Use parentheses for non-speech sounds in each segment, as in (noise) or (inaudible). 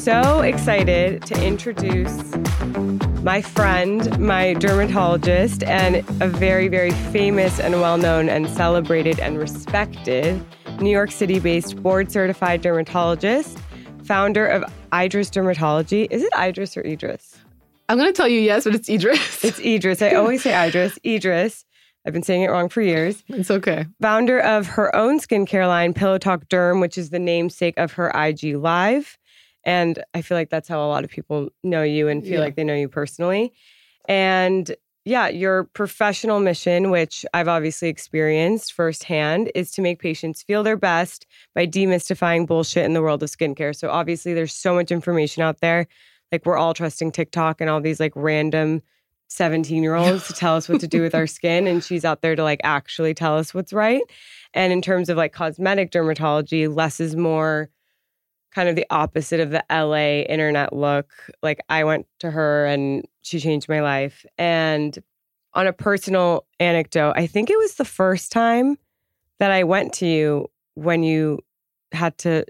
so excited to introduce my friend, my dermatologist, and a very, very famous and well known and celebrated and respected New York City based board certified dermatologist, founder of Idriss Dermatology. Is it Idriss or Idriss? I'm going to tell you yes, but it's Idriss. It's Idriss. I always say Idriss. (laughs) Idriss. I've been saying it wrong for years. it's okay. Founder of her own skincare line, Pillow Talk Derm, which is the namesake of her IG Live. And I feel like that's how a lot of people know you and feel Yeah. like they know you personally. And yeah, your professional mission, which I've obviously experienced firsthand, is to make patients feel their best by demystifying bullshit in the world of skincare. So obviously, there's so much information out there. Like, we're all trusting TikTok and all these like random 17 year olds to tell us what to do with our (laughs) skin. And she's out there to like actually tell us what's right. And in terms of like cosmetic dermatology, less is more kind of the opposite of the LA internet look. Like I went to her and she changed my life. And on a personal anecdote, I think it was the first time that I went to you when you had to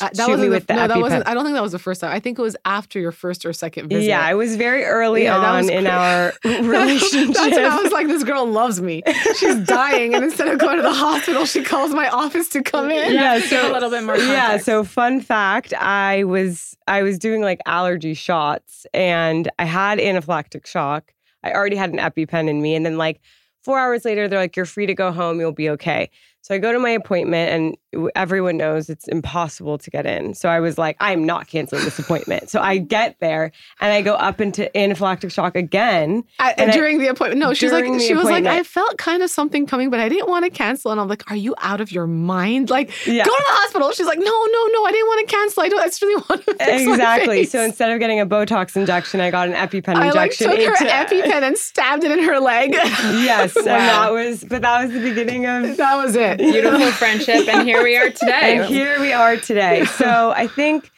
Uh, that shoot me wasn't with the, no, that EpiPen. wasn't. I don't think that was the first time. I think it was after your first or second visit. Yeah, it was very early Yeah, on in cra- our relationship. (laughs) That's when I was (laughs) like, this girl loves me. She's dying, and instead of going to the hospital, she calls my office to come in. yeah, give a little bit more Yeah, so fun fact, I was I was doing like allergy shots and I had anaphylactic shock. I already had an EpiPen in me and then like 4 hours later they're like you're free to go home, you'll be okay. So I go to my appointment and everyone knows it's impossible to get in. So I was like I'm not canceling this appointment. So I get there and I go up into anaphylactic shock again. I- uh, And I- during the appointment, no, she's like, she was like. I felt kind of something coming, but I didn't want to cancel. And I'm like, are you out of your mind? Like, Yeah. go to the hospital. She's like, no, no, no, I didn't want to cancel. I don't. I just really (laughs) want to Exactly. face." So instead of getting a Botox injection, I got an EpiPen injection. I like took her EpiPen and stabbed it in her leg. (laughs) Yes, (laughs) and that was, but that was the beginning of that was it. Beautiful (laughs) friendship, and here we are today. And here we are today. So I think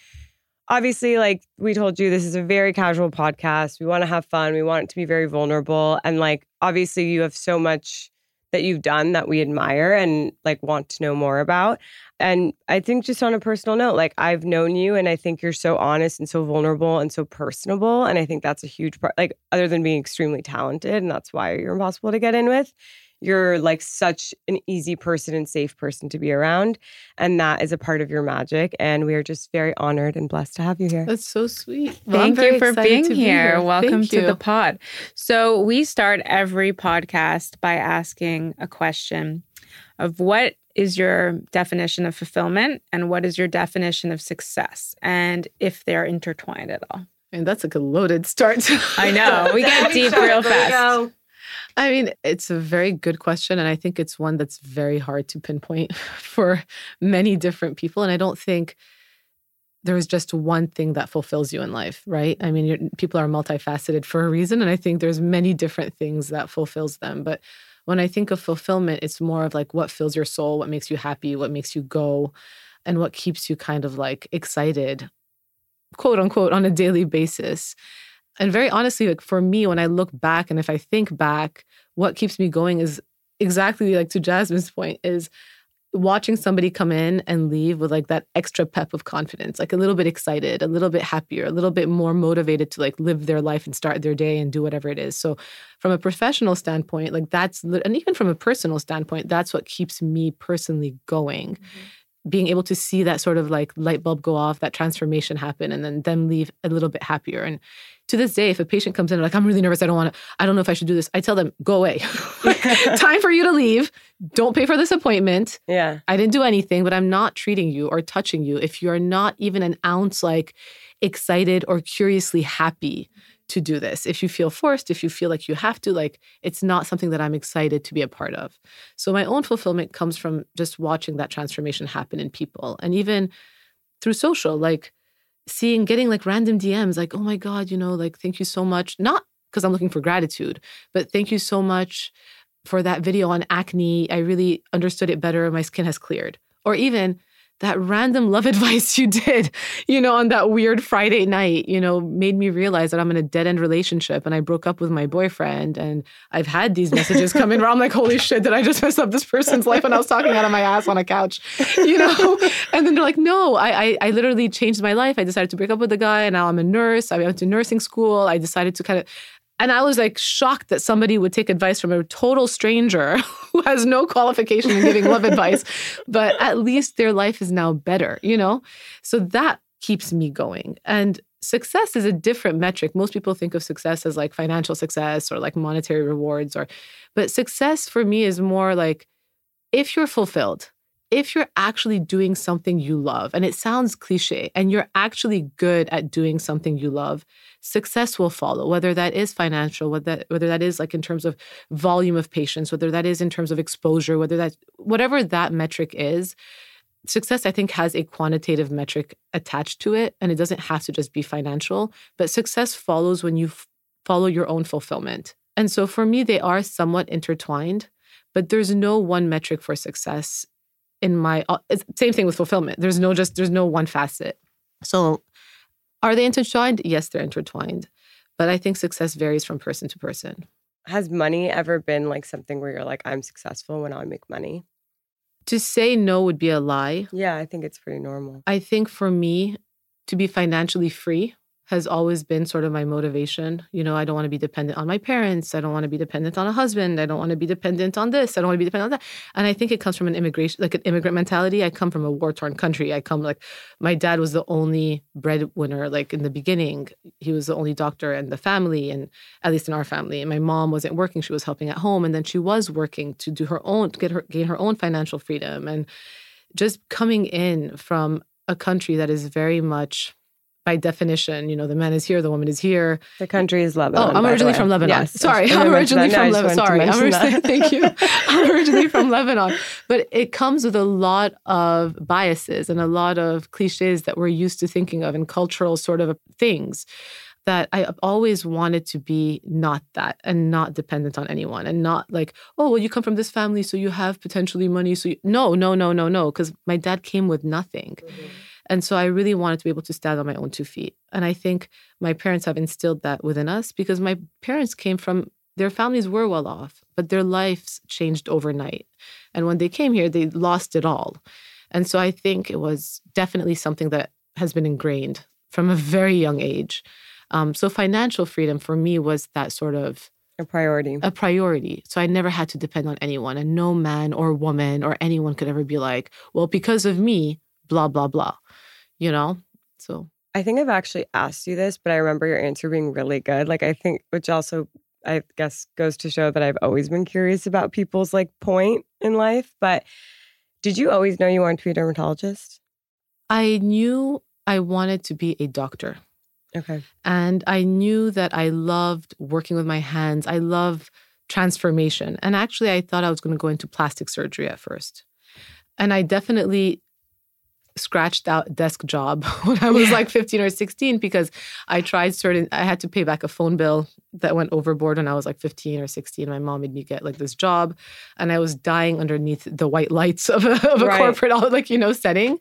obviously, like we told you, this is a very casual podcast. We want to have fun. We want it to be very vulnerable. And like obviously you have so much that you've done that we admire and like want to know more about. And I think just on a personal note, like I've known you and I think you're so honest and so vulnerable and so personable. And I think that's a huge part, like other than being extremely talented, and that's why you're impossible to get in with. You're like such an easy person and safe person to be around. And that is a part of your magic. And we are just very honored and blessed to have you here. That's so sweet. Well, Thank you for being to be here. Welcome Thank to you. the pod. So, we start every podcast by asking a question of what is your definition of fulfillment and what is your definition of success, and if they're intertwined at all. And that's like a loaded start. I know. (laughs) We get deep real fast. I mean, it's a very good question. And I think it's one that's very hard to pinpoint (laughs) for many different people. And I don't think there's just one thing that fulfills you in life, right? I mean, people are multifaceted for a reason, and I think there's many different things that fulfills them. But when I think of fulfillment, it's more of like what fills your soul, what makes you happy, what makes you go, and what keeps you kind of like excited, quote unquote, on a daily basis. And very honestly, like for me, when I look back and if I think back, what keeps me going is exactly like to Jasmine's point is watching somebody come in and leave with like that extra pep of confidence, like a little bit excited, a little bit happier, a little bit more motivated to like live their life and start their day and do whatever it is. So, from a professional standpoint, like that's, and even from a personal standpoint, that's what keeps me personally going. Mm-hmm being able to see that sort of like light bulb go off, that transformation happen, and then them leave a little bit happier. And to this day, if a patient comes in like, I'm really nervous, I don't want to, I don't know if I should do this, I tell them, go away. (laughs) (laughs) Time for you to leave. Don't pay for this appointment. Yeah. I didn't do anything, but I'm not treating you or touching you if you're not even an ounce like excited or curiously happy to do this. If you feel forced, if you feel like you have to, like it's not something that I'm excited to be a part of. So my own fulfillment comes from just watching that transformation happen in people and even through social, like seeing getting like random DMs like, oh my God, you know, like thank you so much. Not because I'm looking for gratitude, but thank you so much for that video on acne. I really understood it better. My skin has cleared. Or even that random love (laughs) advice you did, you know, on that weird Friday night, you know, made me realize that I'm in a dead end relationship and I broke up with my boyfriend. And I've had these messages come in where I'm like, holy shit, did I just mess up this person's life? And I was talking out of my ass on a couch, you know? (laughs) And then they're like, no, I, I, I literally changed my life. I decided to break up with the guy and now I'm a nurse. I went to nursing school. I decided to kind of, and I was like shocked that somebody would take advice from a total stranger (laughs) who has no qualification in giving love advice, (laughs) but at least their life is now better, you know? So that keeps me going. And success is a different metric. Most people think of success as like financial success or like monetary rewards or but success for me is more like if you're fulfilled, if you're actually doing something you love, and it sounds cliche, and you're actually good at doing something you love, success will follow, whether that is financial, whether that, whether that is like in terms of volume of patients, whether that is in terms of exposure, whether that, whatever that metric is, success i think has a quantitative metric attached to it and it doesn't have to just be financial but success follows when you f- follow your own fulfillment. And so for me they are somewhat intertwined but there's no one metric for success in my uh, same thing with fulfillment. There's no just there's no one facet. So are they intertwined? Yes, they're intertwined. But I think success varies from person to person. Has money ever been like something where you're like, I'm successful when I make money? To say no would be a lie. Yeah, I think it's pretty normal. I think for me, to be financially free has always been sort of my motivation. You know, I don't want to be dependent on my parents. I don't want to be dependent on a husband. I don't want to be dependent on this. I don't want to be dependent on that. And I think it comes from an immigration, like an immigrant mentality. I come from a war torn country. I come like my dad was the only breadwinner, like in the beginning. He was the only doctor in the family, and at least in our family. And my mom wasn't working. She was helping at home. And then she was working to do her own, to get her, gain her own financial freedom. And just coming in from a country that is very much by definition, you know, the man is here, the woman is here. The country is Lebanon. Oh, I'm originally from Lebanon. Yes, Sorry, I'm originally from Lebanon. Sorry, I'm originally, thank you. (laughs) I'm originally from Lebanon. But it comes with a lot of biases and a lot of cliches that we're used to thinking of and cultural sort of things that I always wanted to be not that and not dependent on anyone and not like, oh, well, you come from this family, so you have potentially money. So you... no, no, no, no, no, because my dad came with nothing. Mm-hmm. And so I really wanted to be able to stand on my own two feet. And I think my parents have instilled that within us because my parents came from their families were well off, but their lives changed overnight. And when they came here, they lost it all. And so I think it was definitely something that has been ingrained from a very young age. Um, so financial freedom for me was that sort of a priority. A priority. So I never had to depend on anyone, and no man or woman or anyone could ever be like, well, because of me, blah, blah, blah you know? So I think I've actually asked you this, but I remember your answer being really good. Like, I think, which also, I guess, goes to show that I've always been curious about people's like point in life. But did you always know you wanted to be a dermatologist? I knew I wanted to be a doctor. Okay. And I knew that I loved working with my hands. I love transformation. And actually, I thought I was going to go into plastic surgery at first. And I definitely scratched out desk job (laughs) when I was like 15 or 16 because I tried certain I had to pay back a phone bill that went overboard when I was like 15 or 16. My mom made me get like this job and I was dying underneath the white lights of a, of a Right. corporate (laughs) like you know setting.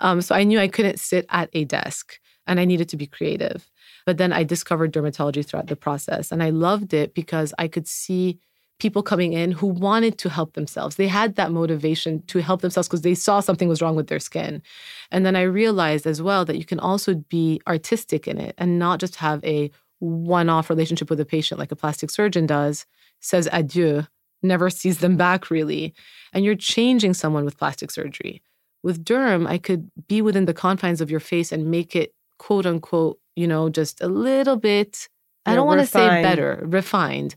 Um, so I knew I couldn't sit at a desk and I needed to be creative. But then I discovered dermatology throughout the process and I loved it because I could see people coming in who wanted to help themselves. They had that motivation to help themselves because they saw something was wrong with their skin. And then I realized as well that you can also be artistic in it and not just have a one off relationship with a patient like a plastic surgeon does, says adieu, never sees them back really. And you're changing someone with plastic surgery. With derm, I could be within the confines of your face and make it quote unquote, you know, just a little bit, I don't want to say better, refined,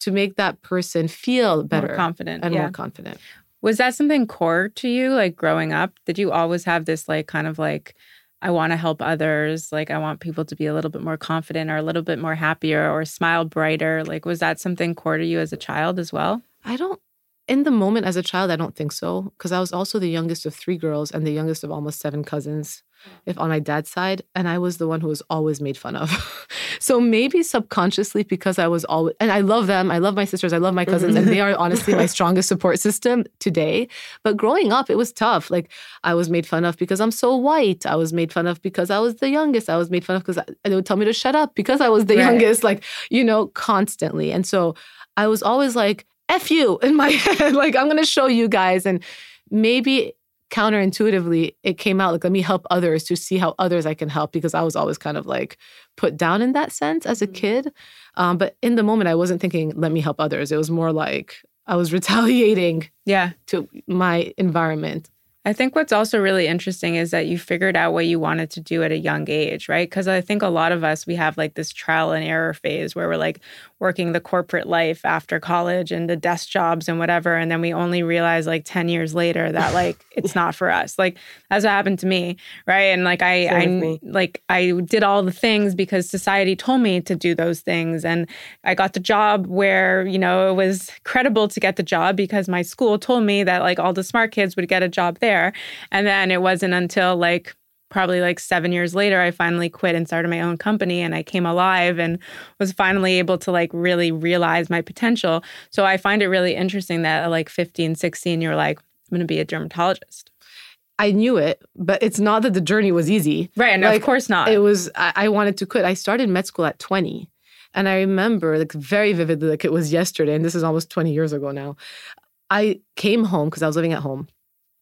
to make that person feel better More confident. and yeah. more confident. Was that something core to you, like growing up? Did you always have this, like, kind of like, I want to help others. Like, I want people to be a little bit more confident or a little bit more happier or smile brighter. Like, was that something core to you as a child as well? I don't, in the moment as a child, I don't think so. Because I was also the youngest of three girls and the youngest of almost seven cousins, if on my dad's side. And I was the one who was always made fun of. (laughs) so maybe subconsciously, because I was always, and I love them, I love my sisters, I love my cousins, and they mm-hmm. are honestly my strongest support system today. But growing up, it was tough. Like I was made fun of because I'm so white. I was made fun of because I was the youngest. I was made fun of because they would tell me to shut up because I was the Right. youngest, like, you know, constantly. And so I was always like, F you in my (laughs) head. like, I'm going to show you guys. And maybe counterintuitively, it came out like, let me help others to see how others I can help because I was always kind of like put down in that sense as a kid. Um, but in the moment, I wasn't thinking, let me help others. It was more like I was (laughs) retaliating Yeah. to my environment. I think what's also really interesting is that you figured out what you wanted to do at a young age, right? Because I think a lot of us, we have like this trial and error phase where we're like working the corporate life after college and the desk jobs and whatever. And then we only realize like 10 years later that like (laughs) it's not for us. Like that's what happened to me, right? And like I, I like I did all the things because society told me to do those things. And I got the job where, you know, it was credible to get the job because my school told me that like all the smart kids would get a job there. And then it wasn't until like probably like seven years later, I finally quit and started my own company and I came alive and was finally able to like really realize my potential. So I find it really interesting that at like 15, 16, you're like, I'm going to be a dermatologist. I knew it, but it's not that the journey was easy. Right. And Like, of course not. It was, I, I wanted to quit. I started med school at 20. And I remember like very vividly, like it was yesterday, and this is almost 20 years ago now. I came home because I was living at home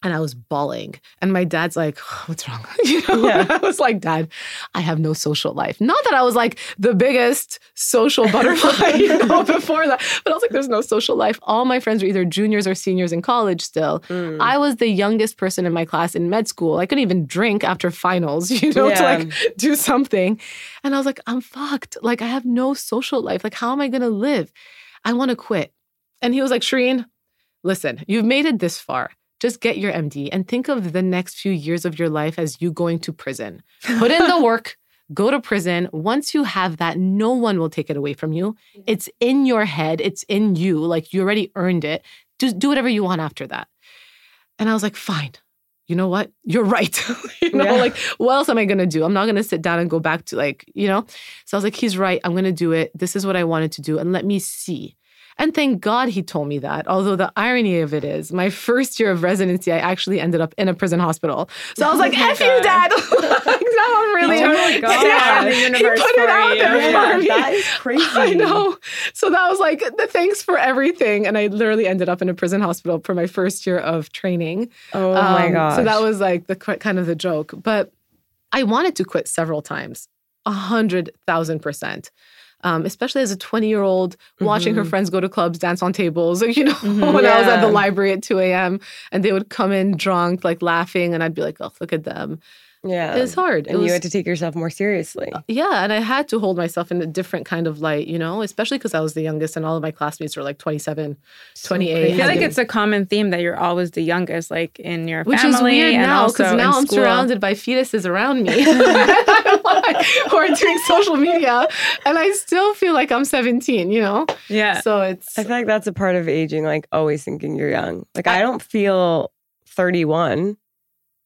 and I was bawling. And my dad's like, (sighs) What's wrong? (laughs) You know, Yeah. (laughs) I was like, Dad, I have no social life. Not that I was like the biggest social butterfly, (laughs) you know, before that, but I was like, There's no social life. All my friends were either juniors or seniors in college still. Mm. I was the youngest person in my class in med school. I couldn't even drink after finals, you know, to like do something. And I was like, I'm fucked. Like, I have no social life. Like, how am I to live? I want to quit. And he was like, Shereene, listen, you've made it this far. Just get your MD and think of the next few years of your life as you going to prison. (laughs) Put in the work, go to prison. Once you have that, no one will take it away from you. Mm-hmm. It's in your head, it's in you. Like you already earned it. Just do whatever you want after that. And I was like, fine. You know what? You're right. (laughs) you know, Yeah. like, what else am I going to do? I'm not going to sit down and go back to like, you know? So I was like, he's right. I'm going to do it. This is what I wanted to do. And let me see. And thank God he told me that. Although the irony of it is, my first year of residency, I actually ended up in a prison hospital. So I was (laughs) Oh like, my F you, dad. (laughs) like, now I'm really. He totally got (laughs) Yeah, the he universe put it out you. there Yeah, for me. that is crazy. I know. So that was like the thanks for everything. And I literally ended up in a prison hospital for my first year of training. Oh my Um, gosh. So that was like the kind of the joke. But I wanted to quit several times, a hundred thousand percent. Um, especially as a 20 year old watching her Mhm. friends go to clubs, dance on tables, (laughs) you know, Mhm. (laughs) when I was at the library at 2 a.m. and they would come in drunk, like laughing, and I'd be like, oh, look at them. Yeah. It's was hard. It And was, you had to take yourself more seriously. Uh, yeah, and I had to hold myself in a different kind of light, you know, especially because I was the youngest and all of my classmates were like 27, 28. I crazy. feel like it's a common theme that you're always the youngest, like in your Which family is weird and now because now I'm school. surrounded by fetuses around me (laughs) (laughs) who are doing social media, and I still feel like I'm 17. You know, Yeah. so it's I feel like that's a part of aging, like always thinking you're young. Like I don't feel 31.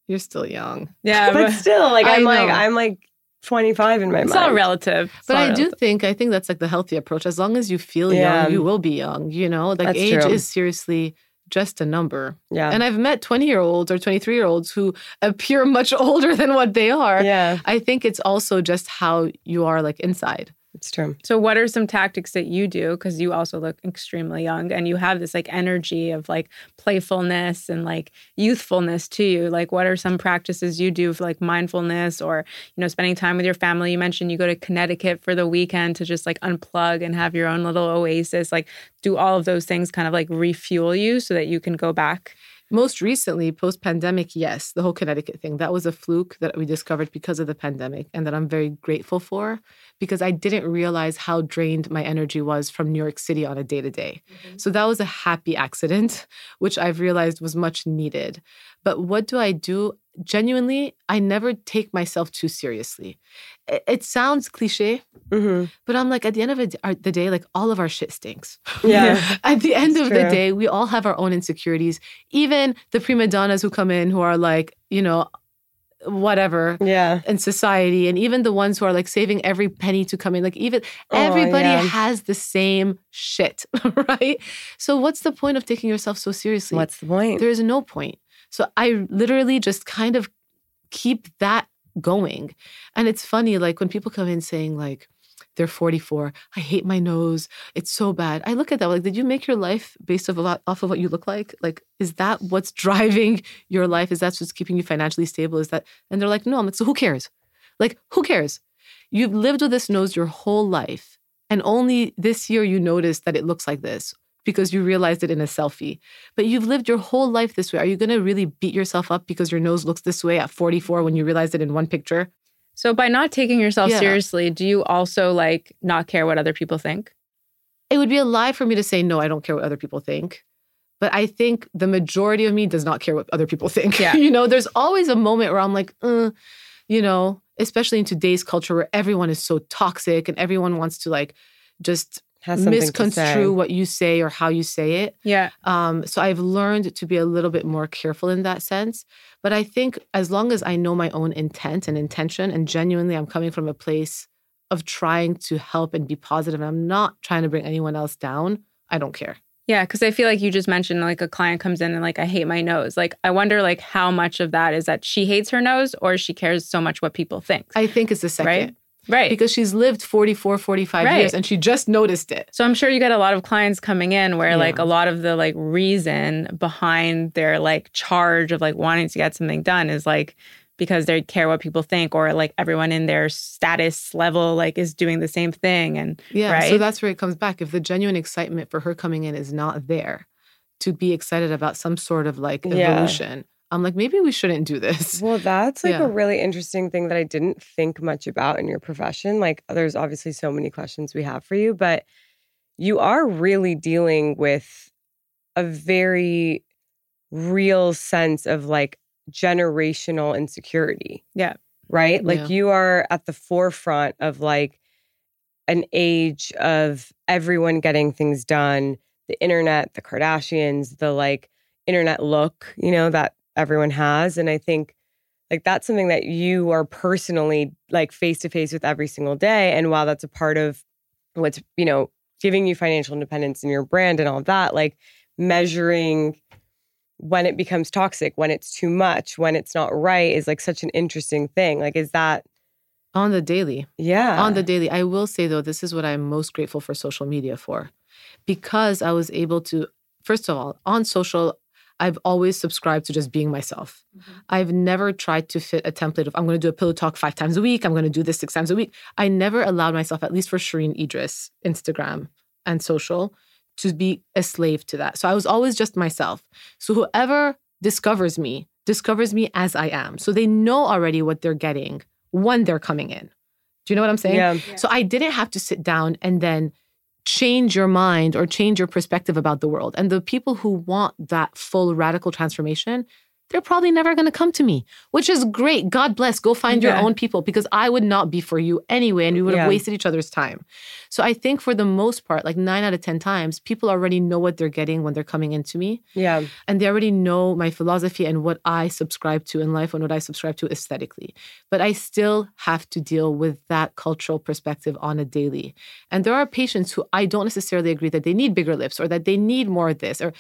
You're still young. Yeah, but still, like I I'm like. I'm like 25 in my it's mind. It's all relative. It's But all I do think I think that's like the healthy approach. As long as you feel Yeah. young, you will be young. You know, like That's age true. is seriously just a number. Yeah. And I've met 20 year olds or 23 year olds who appear much (laughs) older than what they are. yeah, I think it's also just how you are like inside. It's true. So, what are some tactics that you do? Because you also look extremely young and you have this like energy of like playfulness and like youthfulness to you. Like, what are some practices you do for like mindfulness or, you know, spending time with your family? You mentioned you go to Connecticut for the weekend to just like unplug and have your own little oasis. Like, do all of those things kind of like refuel you so that you can go back? Most recently, post pandemic, yes, the whole Connecticut thing, that was a fluke that we discovered because of the pandemic and that I'm very grateful for because I didn't realize how drained my energy was from New York City on a day to day. So that was a happy accident, (laughs) which I've realized was much needed. But what do I do? Genuinely, I never take myself too seriously. It, it sounds cliche, hmm but I'm like, at the end of it- the day, like all of our shit stinks. Yeah. (laughs) at the end of the day, we all have our own insecurities. Even the prima donnas who come in who are like, you know, whatever Yeah. in society, and even the ones who are like saving every penny to come in, like even Oh, everybody yeah. has the same shit, (laughs) right? So what's the point of taking yourself so seriously? What's the point? There is no point. So I literally just kind of keep that going. And it's funny, like when people come in saying, like, they're 44, I hate my nose, it's so bad. I look at that, like, did you make your life based off, a lot, off of what you look like? Like, is that what's (laughs) driving your life? Is that what's keeping you financially stable? Is that, and they're like, no, I'm like, so who cares? Like, who cares? You've lived with this nose your whole life. And only this year you noticed that it looks like this because you realized it in a selfie. But you've lived your whole life this way. Are you going to really beat yourself up because your nose looks this way at 44 when you realized it in one picture? So, by not taking yourself Yeah. seriously, do you also like not care what other people think? It would be a lie for me to say, no, I don't care what other people think. But I think the majority of me does not care what other people think. Yeah. (laughs) you know, there's always a moment where I'm like, uh, you know, especially in today's culture where everyone is so toxic and everyone wants to like just Has something to say. misconstrue what you say or how you say it. Yeah. Um, so I've learned to be a little bit more careful in that sense. But I think as long as I know my own intent and intention, and genuinely I'm coming from a place of trying to help and be positive, and I'm not trying to bring anyone else down, I don't care. Yeah, because I feel like you just mentioned like a client comes in and like I hate my nose. Like I wonder like how much of that is that she hates her nose or she cares so much what people think. I think it's the second. Right? Right. Because she's lived 44, 45 Right. years and she just noticed it. so I'm sure you get a lot of clients coming in where like a lot of the like reason behind their like charge of like wanting to get something done is like because they care what people think or like everyone in their status level like is doing the same thing and Yeah. right. So that's where it comes back. If the genuine excitement for her coming in is not there to be excited about some sort of like Yeah. I'm like, maybe we shouldn't do this. Well, that's like Yeah. a really interesting thing that I didn't think much about in your profession. Like, there's obviously so many questions we have for you, but you are really dealing with a very real sense of like generational insecurity. Yeah. Right? Like, Yeah. you are at the forefront of like an age of everyone getting things done, the internet, the Kardashians, the like internet look, you know, that everyone has. And I think like that's something that you are personally like face to face with every single day. And while that's a part of what's, you know, giving you financial independence in your brand and all that, like measuring when it becomes toxic, when it's too much, when it's not right is like such an interesting thing. Like, is that, On the daily. yeah. on the daily. I will say though, this is what I'm most grateful for social media for, because I was able to. First of all, on social, I've always subscribed to just being myself. Mm-hmm. I've never tried to fit a template of I'm going to do a pillow talk five times a week. I'm going to do this six times a week. I never allowed myself, at least for Shereene Idriss, Instagram and social, to be a slave to that. So I was always just myself. So whoever discovers me discovers me as I am. So they know already what they're getting when they're coming in. Do you know what I'm saying? yeah. So I didn't have to sit down and then change your mind or change your perspective about the world. And the people who want that full radical transformation, they're probably never going to come to me, which is great. God bless. Go find your own people because I would not be for you anyway, and we would have Yeah. wasted each other's time. So I think for the most part, like nine out of 10 times, people already know what they're getting when they're coming into me. Yeah. And they already know my philosophy and what I subscribe to in life and what I subscribe to aesthetically. But I still have to deal with that cultural perspective on a daily. And there are patients who I don't necessarily agree that they need bigger lips or that they need more of this or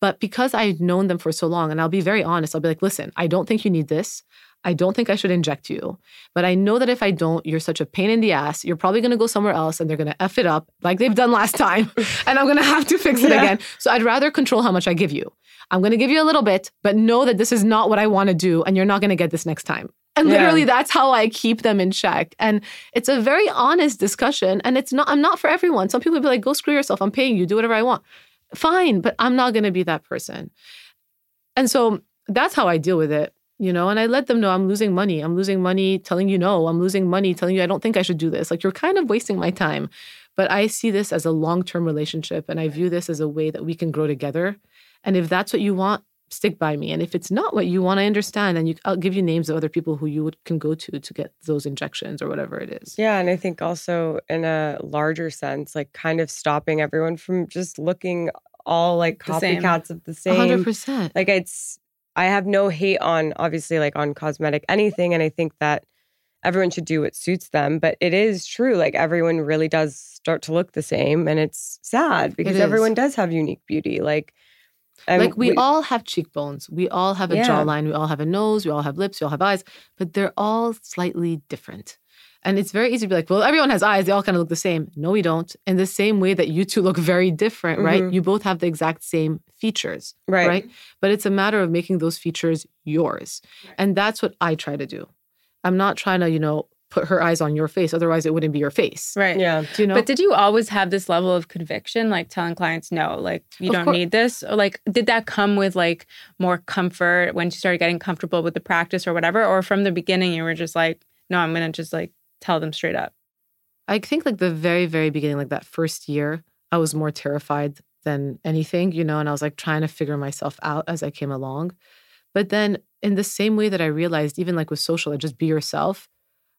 but because I've known them for so long, and I'll be very honest, I'll be like, listen, I don't think you need this. I don't think I should inject you. But I know that if I don't, you're such a pain in the ass. You're probably going to go somewhere else and they're going to F it up like they've done last time. (laughs) and I'm going to have to fix it Yeah. again. So I'd rather control how much I give you. I'm going to give you a little bit, but know that this is not what I want to do and you're not going to get this next time. And Yeah. literally that's how I keep them in check. And it's a very honest discussion and it's not I'm not for everyone. Some people be like go screw yourself. I'm paying you. Do whatever I want. Fine, but I'm not going to be that person. And so that's how I deal with it, you know, and I let them know I'm losing money. I'm losing money telling you no. I'm losing money telling you I don't think I should do this. Like you're kind of wasting my time. But I see this as a long-term relationship and I view this as a way that we can grow together. And if that's what you want, stick by me. And if it's not what you want, I understand. And you, I'll give you names of other people who you would, can go to to get those injections or whatever it is. Yeah. And I think also in a larger sense, like kind of stopping everyone from just looking all like copycats of the same. hundred percent. Like it's, I have no hate on obviously like on cosmetic anything. And I think that everyone should do what suits them. But it is true. Like everyone really does start to look the same. And it's sad because is. everyone does have unique beauty. Like, like we, all have cheekbones, we all have a Yeah. jawline, we all have a nose, we all have lips, we all have eyes, but they're all slightly different. And it's very easy to be like, well, everyone has eyes, they all kind of look the same. No, we don't. In the same way that you two (laughs) look very different, right? Mhm. You both have the exact same features, right. right? But it's a matter of making those features yours. And that's what I try to do. I'm not trying to, you know, put her eyes on your face, otherwise it wouldn't be your face. Right. Yeah. Do you know? But did you always have this level of conviction, like telling clients, no, like you Of don't cour- need this? Or like, did that come with like more comfort when you started getting comfortable with the practice or whatever? Or from the beginning, you were just like, no, I'm going to just like tell them straight up? I think like the very, very beginning, like that first year, I was more terrified than anything, you know, and I was like trying to figure myself out as I came along. But then in the same way that I realized, even like with social, like, just be yourself.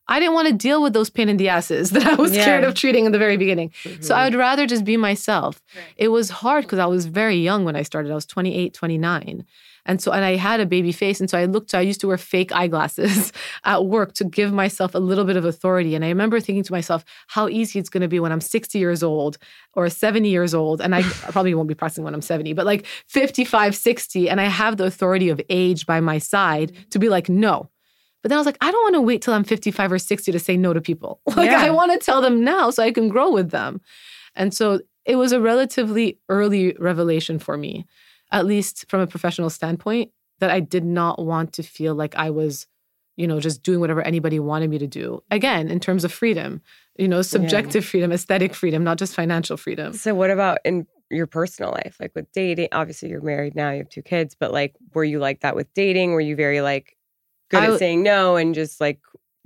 I didn't want to deal with those pain in the asses (laughs) that I was Yeah. scared of treating in the very beginning. Mm-hmm. So I would rather just be myself. It was hard because I was very young when I started. I was 28, 29. And so, and I had a baby face. And so I looked, I used to wear fake eyeglasses (laughs) at work to give myself a little bit of authority. And I remember thinking to myself, how easy it's going to be when I'm 60 years old or 70 years old. And I (laughs) probably won't be practicing when I'm 70, but like 55, 60. And I have the authority of age by my side to be like, no. But then I was like, I don't want to wait till I'm 55 or 60 to say no to people. (laughs) Like, Yeah. I want to tell them now so I can grow with them. And so it was a relatively early revelation for me, at least from a professional standpoint, that I did not want to feel like I was, you know, just doing whatever anybody wanted me to do. Again, in terms of freedom, you know, subjective freedom, aesthetic freedom, not just financial freedom. So what about in your personal life? Like with dating, obviously you're married now, you have two kids, but like were you like that with dating? Were you very like good I at saying no and just like,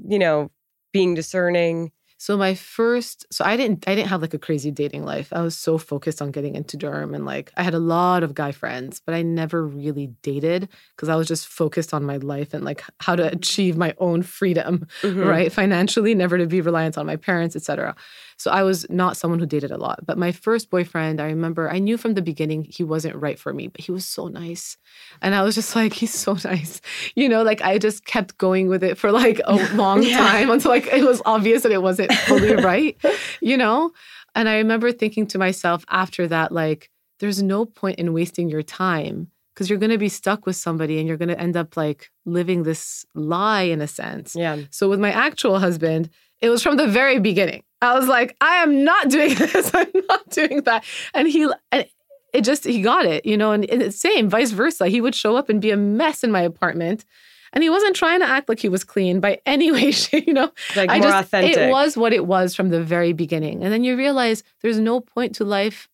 you know, being discerning? So my first, so I didn't, I didn't have like a crazy dating life. I was so focused on getting into derm, and like I had a lot of guy friends, but I never really dated because I was just focused on my life and like how to achieve my own freedom, (laughs) Mhm. right? Financially, never to be reliant on my parents, etc. So I was not someone who dated a lot. But my first boyfriend, I remember, I knew from the beginning he wasn't right for me, but he was so nice, and I was just like, (laughs) he's so nice, you know. Like I just kept going with it for like a (laughs) long Yeah. time until like it was obvious that it wasn't (laughs) fully right, you know? And I remember thinking to myself after that, like, there's no point in wasting your time because you're going to be stuck with somebody and you're going to end up like living this lie in a sense. Yeah. So with my actual husband, it was from the very beginning. I was like, I am not doing (laughs) this. I'm not doing that. And he, and it just, he got it, you know, and, and same, vice versa. He would show up and be a mess in my apartment. And he wasn't trying to act like he was clean by (laughs) any way, you know. Like I more just, authentic. It was what it was from the very beginning. And then you realize there's no point to life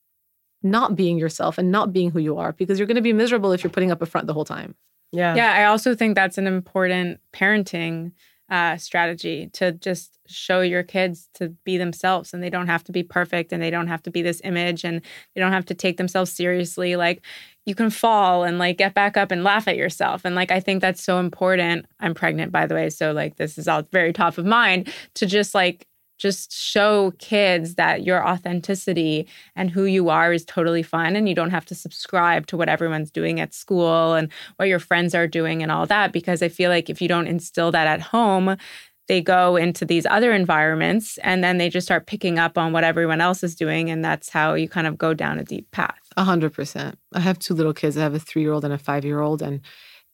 not being yourself and not being who you are because you're going to be miserable if you're putting up a front the whole time. yeah. Yeah, I also think that's an important parenting uh, strategy to just show your kids to be themselves and they don't have to be perfect and they don't have to be this image and they don't have to take themselves seriously. Like, you can fall and like get back up and laugh at yourself. And like I think that's so important. I'm pregnant by the way, so like this is all very top of mind to just like just show kids that your authenticity and who you are is totally fun and you don't have to subscribe to what everyone's doing at school and what your friends are doing and all that because I feel like if you don't instill that at home they go into these other environments and then they just start picking up on what everyone else is doing and that's how you kind of go down a deep path A hundred percent. I have two little kids. I have a three year old and a five year old, and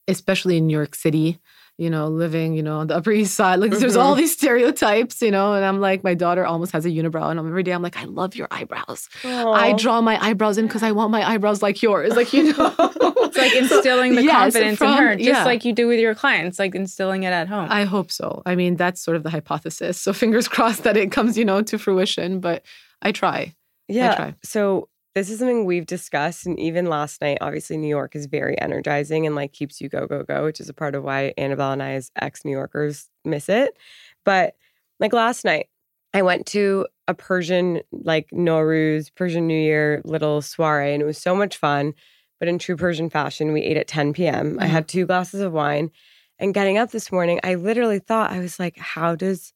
especially in New York City, you know, living, you know, on the Upper East Side, like there's all mm-hmm. these stereotypes, you know, and I'm like, my daughter almost has a unibrow, and every day I'm like, I love your eyebrows. I draw my eyebrows in because I want my eyebrows like yours, like you know. (laughs) it's like (laughs) instilling the Yes, confidence from- in her just yeah. like you do with your clients like instilling it at home I hope so. I mean, that's sort of the hypothesis. So fingers (laughs) crossed that it comes, you know, to fruition. But I try. Yeah. I try. So this is something we've discussed, and even last night, obviously, New York is very energizing and like keeps you go go go, which is a part of why Annabelle and I, as ex New Yorkers, miss it. But like last night, I went to a Persian like Nowruz Persian New Year little soiree, and it was so much fun. But in true Persian fashion, we ate at 10 p.m. I Mhm. had two glasses of wine, and getting up this morning, I literally thought I was like, how does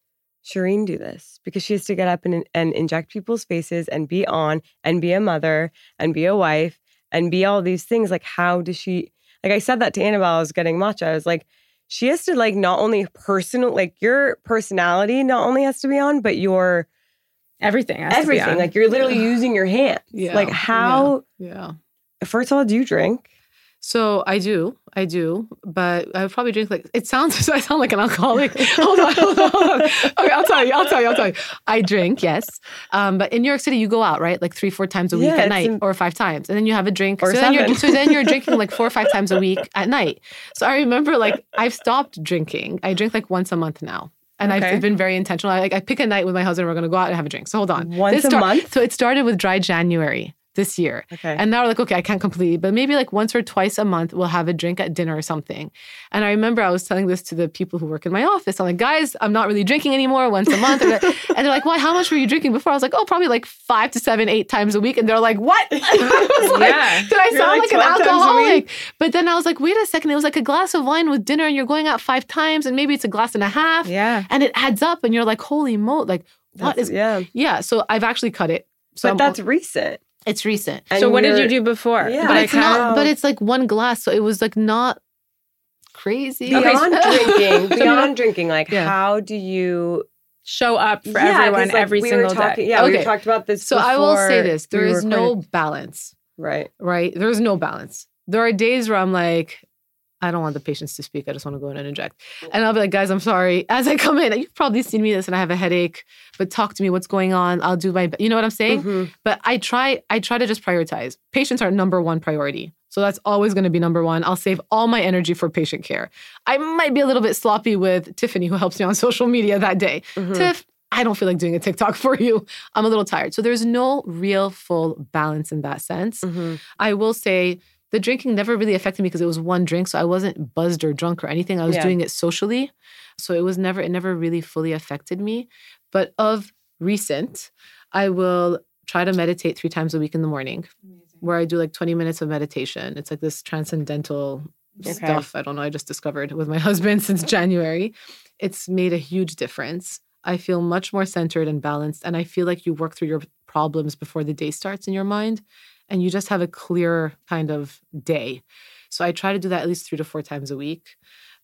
Shereene do this because she has to get up and, and inject people's faces and be on and be a mother and be a wife and be all these things. Like, how does she? Like, I said that to Annabelle. I was getting matcha. I was like, she has to like not only personal, like your personality not only has to be on, but your everything has to be everything. on. Like, you're literally using your hands. Yeah. Like, how? Yeah. First of all, do you drink? So I do, I do, but I would probably drink like it sounds. (laughs) I sound like an alcoholic. hold on, hold on, hold on. Okay, I'll tell you. I'll tell you. I'll tell you. I drink, yes, um, but in New York City, you go out right, like three, four times a week Yeah, at night, in- or five times, and then you have a drink. Or so then you're so then you're drinking like four or five times a week at night. So I remember like I've stopped drinking. I drink like once a month now. And Okay. I've been very intentional. I, like I pick a night with my husband. We're going to go out and have a drink. So hold on. Once This a month? So it started with dry January this year. Okay. And now we're like, okay, I can't completely, but maybe like once or twice a month, we'll have a drink at dinner or something. And I remember I was telling this to the people who work in my office. I'm like, guys, I'm not really drinking anymore once a month. and they're like, (laughs) why? How much were you drinking before? I was like, oh, probably like five to seven, eight times a week. And they're like, what? (laughs) I like, Yeah. Did I You're sound like like, an alcoholic? But then I was like, wait a second. It was like a glass of wine with dinner and you're going out five times and maybe it's a glass and a half. yeah And it adds up and you're like, holy mo, like what That's- is, yeah. yeah. So I've actually cut it. So But I'm- that's recent. It's recent. And so what did you're- do before Yeah. But Like it's not. But it's like one glass, so it was like not crazy. Okay, (laughs) (laughs) Beyond so- drinking, beyond drinking, like Yeah. how do you show up for Yeah, 'cause, everyone like, every we single were talking, day Yeah, we Okay. talked about this. So I will say this: there we is no balance, right. right? There is no balance. There are days where I'm like, I don't want the patients to speak. I just want to go in and inject. And I'll be like, guys, I'm sorry. As I come in, you've probably seen me this, and I have a headache. But talk to me. What's going on? I'll do my. be- You know what I'm saying? Mhm. But I try. I try to just prioritize. Patients are number one priority. So that's always going to be number one. I'll save all my energy for patient care. I might be a little bit sloppy with Tiffany, who helps me on (laughs) social media that day. Mhm. Tiff, I don't feel like doing a TikTok (laughs) for you. I'm a little tired. So there's no real full balance in that sense. Mhm. I will say the drinking never really affected me because it was one drink. So I wasn't buzzed or drunk or anything. I was Yeah. doing it socially. So it was never, it never really fully affected me. But of recent, I will try to meditate three times a week in the morning where I do like 20 minutes of meditation. It's like this transcendental Okay. stuff. I don't know. I just discovered with my (laughs) husband since January. It's made a huge difference. I feel much more centered and balanced. And I feel like you work through your problems before the day starts in your mind and you just have a clear kind of day. So I try to do that at least three to four times a week.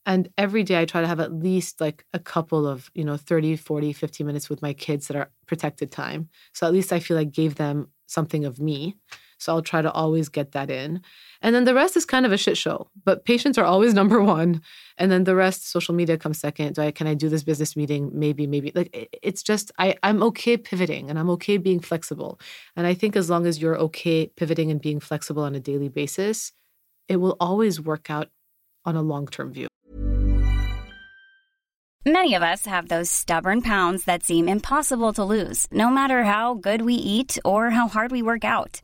And every day I try to have at least like a couple of, you know, 30, 40, 50 minutes with my kids that are protected time. So at least I feel like gave them something of me. So I'll try to always get that in. And then the rest is kind of a shit show. But patients are always (laughs) number one. And then the rest, social media comes second. Do I can I do this business meeting? Maybe, maybe. Like it's just I, I'm okay pivoting and I'm okay being flexible. And I think as long as you're okay pivoting and being flexible on a daily basis, it will always work out on a long-term view. Many of us have those stubborn pounds that seem impossible to lose, no matter how good we eat or how hard we work out.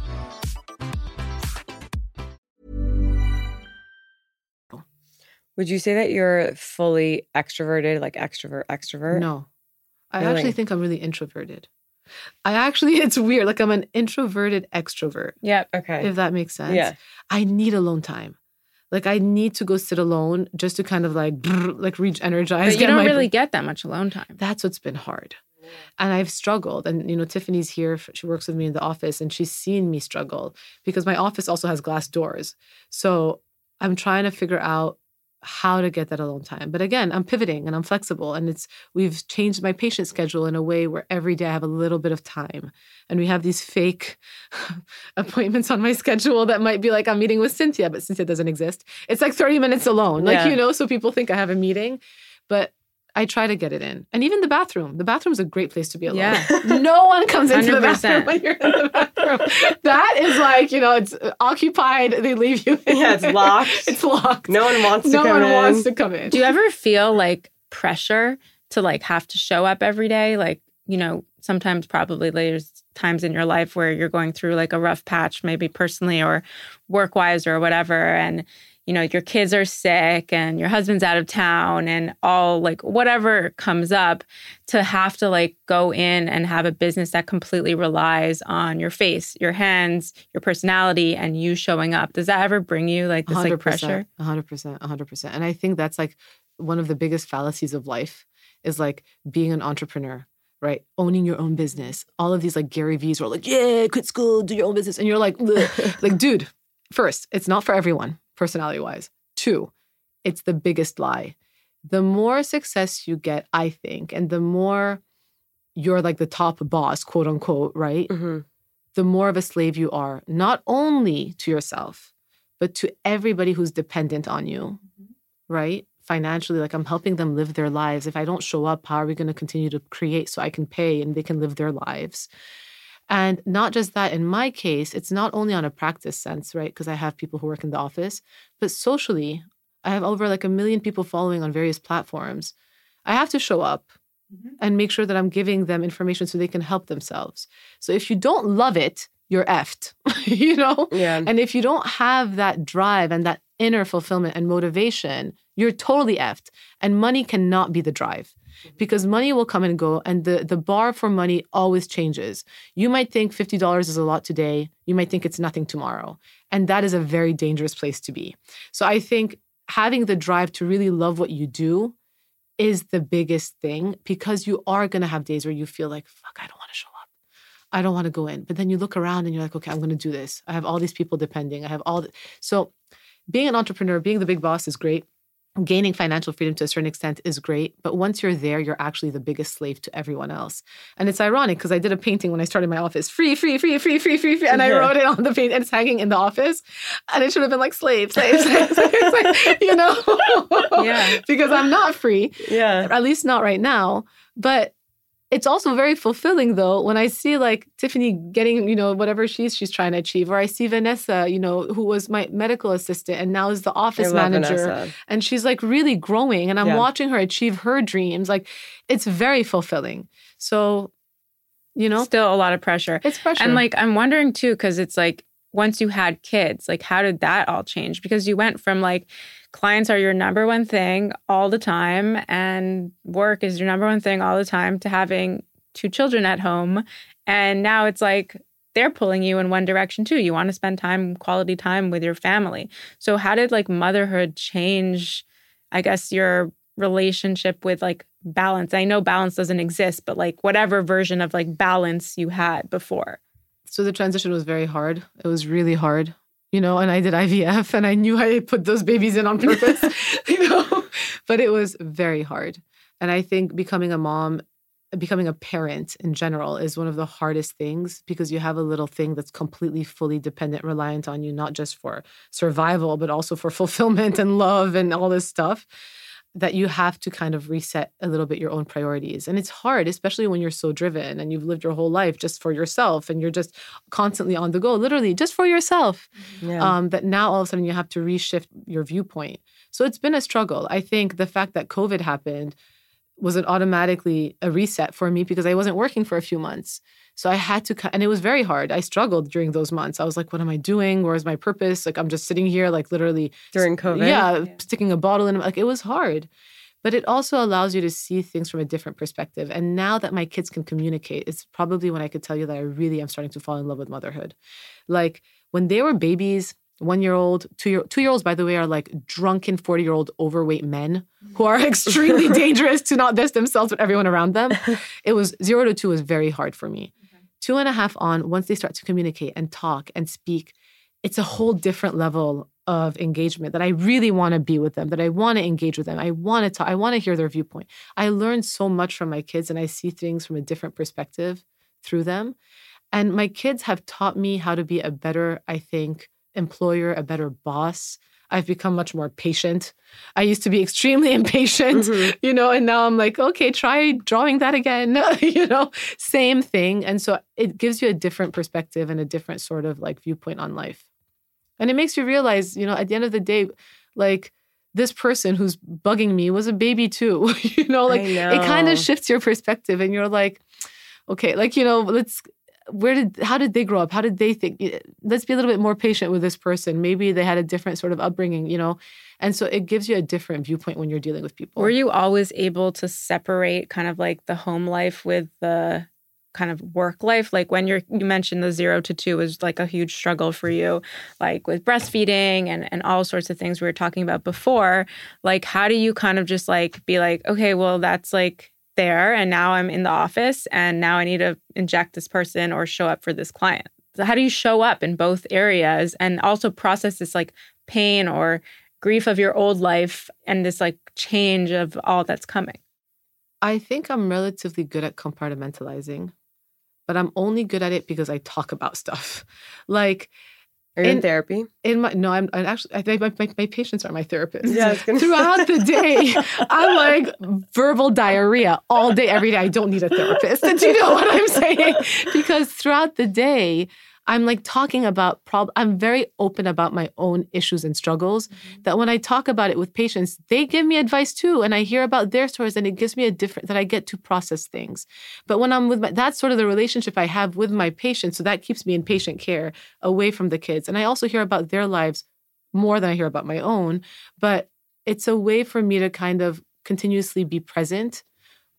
Would you say that you're fully extroverted, like extrovert, extrovert? No. I Really? actually think I'm really introverted. I actually, (laughs) it's weird. Like I'm an introverted extrovert, Yep. Okay. if that makes sense. Yeah. I need alone time. Like I need to go sit alone just to kind of like, like re-energize. But you don't my really get that much alone time. that's what's been hard and i've struggled and you know tiffany's here she works with me in the office and she's seen me struggle because my office also has glass doors so i'm trying to figure out how to get that alone time but again i'm pivoting and i'm flexible and it's we've changed my patient schedule in a way where every day i have a little bit of time and we have these fake (laughs) appointments on my schedule that might be like i'm meeting with cynthia but cynthia doesn't exist it's like 30 minutes alone like Yeah. you know so people think i have a meeting but I try to get it in. And even the bathroom. The bathroom's a great place to be alone. Yeah. (laughs) no one comes into the 100%. bathroom when you're in the bathroom. that is like, you know, it's occupied. They leave you in. Yeah, it's locked. (laughs) it's locked. No one wants to come in. no one wants to come in. Do you ever feel like pressure to like have to show up every day? Like, you know, sometimes probably there's times in your life where you're going through like a rough patch, maybe personally or work wise or whatever. And, you know, your kids are sick and your husband's out of town and all like whatever comes up to have to like go in and have a business that completely relies on your face, your hands, your personality, and you showing up. Does that ever bring you like this like pressure? A hundred percent, a hundred percent. And I think that's like one of the biggest fallacies of life is like being an entrepreneur, right? Owning your own business. All of these like Gary V's are like, yeah, quit school, do your own business. And you're like, (laughs) like, dude, first, it's not for everyone, personality wise. Two, it's the biggest lie. The more success you get, I think, and the more you're like the top boss, quote unquote, right? Mhm. the more of a slave you are, not only to yourself, but to everybody who's dependent on you, right? Financially, like I'm helping them live their lives. If I don't show up, how are we going to continue to create so I can pay and they can live their lives? And not just that, in my case, it's not only on a practice sense, right? Because I have people who work in the office, but socially, I have over like a million people following on various platforms. I have to show up mm-hmm. and make sure that I'm giving them information so they can help themselves. So if you don't love it, you're effed, (laughs) you know? Yeah. And if you don't have that drive and that inner fulfillment and motivation, you're totally effed. And money cannot be the drive Mm-hmm. because money will come and go and the, the bar for money always changes. You might think $50 is a lot today. You might think it's nothing tomorrow. And that is a very dangerous place to be. So I think having the drive to really love what you do is the biggest thing because you are going to have days where you feel like, fuck, I don't want to show up. I don't want to go in. But then you look around and you're like, okay, I'm going to do this. I have all these people depending. I have all. So being an entrepreneur, being the big boss is great. Gaining financial freedom to a certain extent is great. But once you're there, you're actually the biggest slave to everyone else. And it's ironic because I did a painting when I started my office free, free, free, free, free, free, free. And I wrote it on the paint and it's hanging in the office. And it should have been like slave, slave, slave, (laughs) slave, slave, you know? Yeah. (laughs) because I'm not free Yeah. at least not right now. But it's also very fulfilling though when I see like Tiffany getting, you know, whatever she's she's trying to achieve, or I see Vanessa, you know, who was my medical assistant and now is the office manager. Vanessa. And she's like really growing and I'm Yeah. watching her achieve her dreams. Like it's very fulfilling. So, you know, Still a lot of pressure. it's pressure. And like I'm wondering too, because it's like once you had kids, like how did that all change? Because you went from like clients are your number one thing all the time, and work is your number one thing all the time, to having two children at home, and now it's like they're pulling you in one direction too. You want to spend time, quality time with your family. So how did like motherhood change? I guess your relationship with like balance. I know balance doesn't exist, but like whatever version of like balance you had before. so the transition was very hard. It was really hard, you know, and I did IVF and I knew I put those babies in on purpose, (laughs) (laughs) you know, but it was very hard. And I think becoming a mom becoming a parent in general is one of the hardest things because you have a little thing that's completely fully dependent reliant on you not just for survival but also for fulfillment and love and all this stuff that you have to kind of reset a little bit your own priorities. And it's hard especially when you're so driven and you've lived your whole life just for yourself and you're just constantly on the go literally just for yourself. Yeah. um, that now all of a sudden you have to reshift your viewpoint. So it's been a struggle. I think the fact that covid happened wasn't automatically a reset for me because I wasn't working for a few months. So I had to, and it was very hard. I struggled during those months. I was like, what am I doing? Where's my purpose? Like, I'm just sitting here, like literally During COVID? Yeah, sticking a bottle in. Like, it was hard. But it also allows you to see things from a different perspective. And now that my kids can communicate, it's probably when I could tell you that I really am starting to fall in love with motherhood. Like, when they were babies, one year old, two year two year olds, by the way, are like drunken 40 year old overweight men mm. who are (laughs) extremely (laughs) dangerous to not just themselves but everyone around them. (laughs) It was zero to two was very hard for me. Two and a half on, once they start to communicate and talk and speak, it's a whole different level of engagement that I really want to be with them, that I want to engage with them. I want to talk, I want to hear their viewpoint. I learned so much from my kids and I see things from a different perspective through them. And my kids have taught me how to be a better, I think, employer, a better boss. I've become much more patient. I used to be (laughs) extremely impatient, mm-hmm. (laughs) you know, and now I'm like, okay, try drawing that again, (laughs) you know, same thing. And so it gives you a different perspective and a different sort of like viewpoint on life. And it makes you realize, you know, at the end of the day, like this person who's bugging me was a baby too, you know, like it kind of shifts your perspective and you're like, okay, like, you know, let's where did how did they grow up how did they think let's be a little bit more patient with this person maybe they had a different sort of upbringing you know and so it gives you a different viewpoint when you're dealing with people Were you always able to separate kind of like the home life with the kind of work life? Like when you're you mentioned the zero to two was like a huge struggle for you, like with breastfeeding and, and all sorts of things we were talking about before. Like how do you kind of just like be like, okay, well that's like there and now I'm in the office and now I need to inject this person or show up for this client. So how do you show up in both areas and also process this like pain or grief of your old life and this like change of all that's coming? i think i'm relatively good at compartmentalizing but i'm only good at it because i talk about stuff (laughs) like Are you in, in- therapy? in my no i'm, I'm actually i my, my, my patients are my therapists. Yeah, throughout the day (laughs) i'm like verbal diarrhea all day every day. I don't need a therapist (laughs) do you know what i'm saying? Because throughout the day i'm like talking about prob i'm very open about my own issues and struggles mm-hmm. that when i talk about it with patients they give me advice too and i hear about their stories and it gives me a different that i get to process things. But when i'm with my that's sort of the relationship i have with my patients so that keeps me in patient care away from the kids. And i also hear about their lives more than i hear about my own but it's a way for me to kind of continuously be present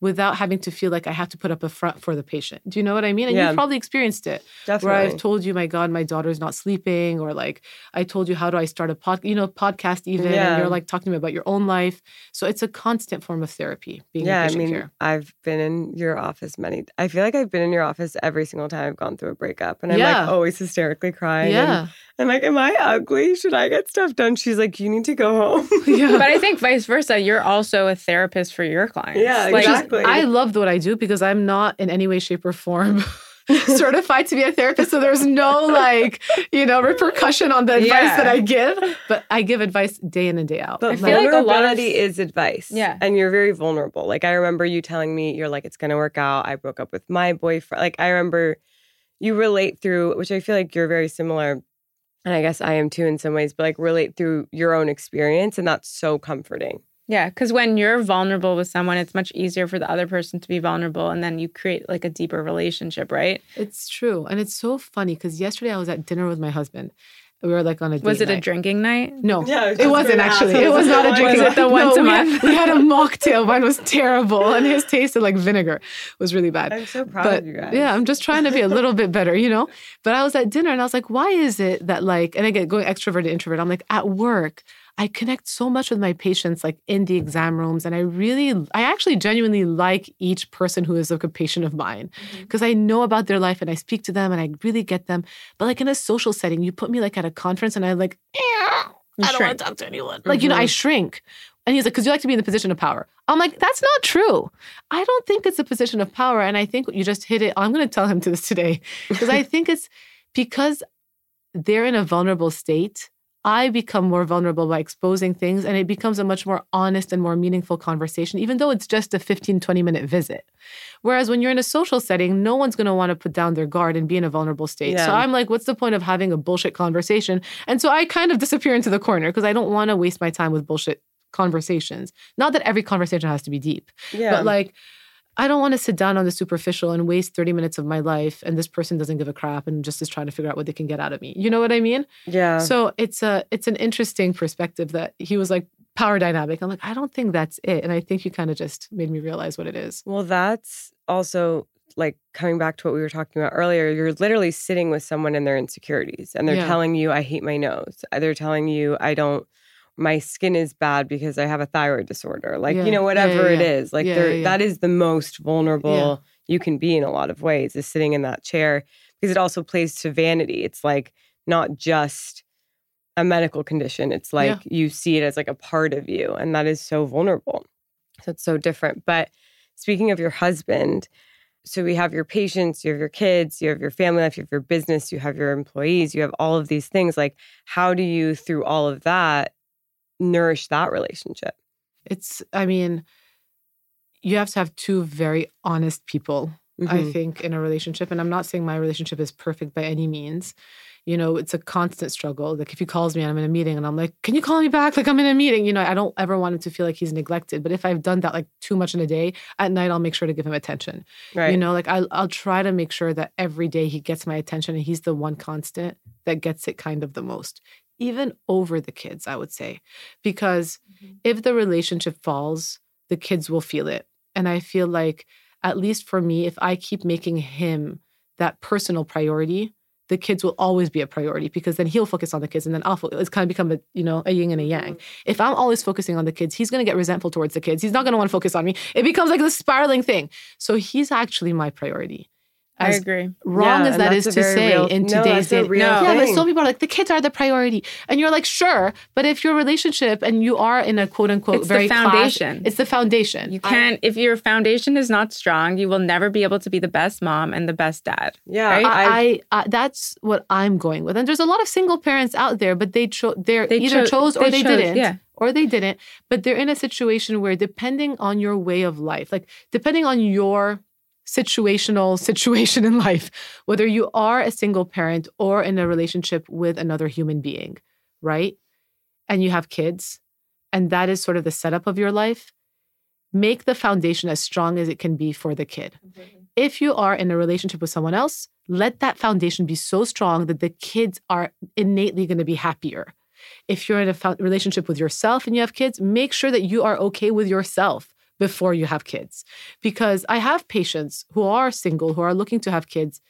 without having to feel like I have to put up a front for the patient. Do you know what I mean? And Yeah. you've probably experienced it Definitely. where I've told you, my God, my daughter's not sleeping, or like I told you, how do I start a pod, you know, podcast even, Yeah. and you're like talking to me about your own life. So it's a constant form of therapy, being yeah, in I mean, care. I've been in your office many. I feel like I've been in your office every single time I've gone through a breakup, and I'm Yeah. like always hysterically crying. Yeah. and I'm like, "Am I ugly? Should I get stuff done?" She's like, "You need to go home." (laughs) Yeah. But I think vice versa, you're also a therapist for your clients. Yeah, Like, exactly. I love what I do because I'm not in any way, shape, or form (laughs) certified to be a therapist. So there's no like, you know, repercussion on the advice Yeah. that I give. But I give advice day in and day out. But I feel like a lot of- vulnerability is advice. Yeah. And you're very vulnerable. Like I remember you telling me you're like, it's gonna work out. I broke up with my boyfriend. Like I remember you relate through, which I feel like you're very similar. And I guess I am too in some ways, but like relate through your own experience. And that's so comforting. Yeah, because when you're vulnerable with someone, it's much easier for the other person to be vulnerable, and then you create like a deeper relationship, right? It's true. And it's so funny because yesterday I was at dinner with my husband. We were like on a Was date it a drinking night? No, Yeah, I was it wasn't actually. It it was not a (laughs) one- drinking Was it night. the No, a we had- month? We had a (laughs) mocktail. Mine was terrible, (laughs) and his tasted like vinegar. It was really bad. I'm so proud but of you guys. yeah, I'm just trying to be a little bit better, you know. But I was at dinner and I was like, why is it that like, and again, going extrovert to introvert, I'm like at work. I connect so much with my patients, like in the exam rooms, and I really, I actually genuinely like each person who is like a patient of mine because I know about their life and I speak to them and I really get them. But like in a social setting, you put me like at a conference and I like, "Eh, I don't want to talk to anyone. Like, you know, I shrink. And he's like, because you like to be in the position of power. I'm like, that's not true. I don't think it's a position of power. And I think you just hit it. I'm going to tell him to this today because I (laughs) think it's because they're in a vulnerable state. I become more vulnerable by exposing things, and it becomes a much more honest and more meaningful conversation, even though it's just a 15, 20 minute visit. Whereas when you're in a social setting, no one's going to want to put down their guard and be in a vulnerable state. Yeah. So I'm like, what's the point of having a bullshit conversation? And so I kind of disappear into the corner because I don't want to waste my time with bullshit conversations. Not that every conversation has to be deep, Yeah. but like, I don't want to sit down on the superficial and waste 30 minutes of my life and this person doesn't give a crap and just is trying to figure out what they can get out of me. You know what I mean? yeah. So it's a it's an interesting perspective that he was like power dynamic. I'm like, I don't think that's it. And I think you kind of just made me realize what it is. Well, that's also like coming back to what we were talking about earlier. You're literally sitting with someone in their insecurities and they're Yeah. telling you, I hate my nose. They're telling you, I don't, my skin is bad because I have a thyroid disorder. Like, Yeah. you know, whatever yeah, it yeah. is. Like, that is the most vulnerable you can be in a lot of ways is sitting in that chair because it also plays to vanity. It's like not just a medical condition, it's like you see it as like a part of you. And that is so vulnerable. So it's so different. But speaking of your husband, so we have your patients, you have your kids, you have your family life, you have your business, you have your employees, you have all of these things. Like, how do you, through all of that, nourish that relationship? It's I mean, you have to have two very honest people, I Mhm. think, in a relationship. And I'm not saying my relationship is perfect by any means. You know, it's a constant struggle. Like if he calls me and I'm in a meeting and I'm like, can you call me back? Like I'm in a meeting. You know, I don't ever want him to feel like he's neglected. But if I've done that like too much in a day, at night I'll make sure to give him attention. Right. You know, like I'll, I'll try to make sure that every day he gets my attention and he's the one constant that gets it kind of the most, even over the kids, I would say. Because mm-hmm. if the relationship falls, the kids will feel it. And I feel like, at least for me, if I keep making him that personal priority, the kids will always be a priority because then he'll focus on the kids and then I'll focus. It's kind of become a, you know, a yin and a yang. Mm-hmm. If I'm always focusing on the kids, he's going to get resentful towards the kids. He's not going to want to focus on me. It becomes like this spiraling thing. So he's actually my priority. I agree. wrong Yeah, as that's to say real- in today's that's a day. real yeah, but thing. some people are like, the kids are the priority. And you're like, sure. But if your relationship and you are in a quote unquote It's the very clash- foundation. it's the foundation. You can't, if your foundation is not strong, you will never be able to be the best mom and the best dad. Yeah. Right? I, I, I that's what I'm going with. And there's a lot of single parents out there, but they chose they're They either cho- chose or they they, chose, didn't. yeah. Or they didn't. But they're in a situation where depending on your way of life, like depending on your situational situation in life, whether you are a single parent or in a relationship with another human being, right? And you have kids, and that is sort of the setup of your life, make the foundation as strong as it can be for the kid. If you are in a relationship with someone else, let that foundation be so strong that the kids are innately going to be happier. If you're in a relationship with yourself and you have kids, make sure that you are okay with yourself before you have kids. Because I have patients who are single, who are looking to have kids.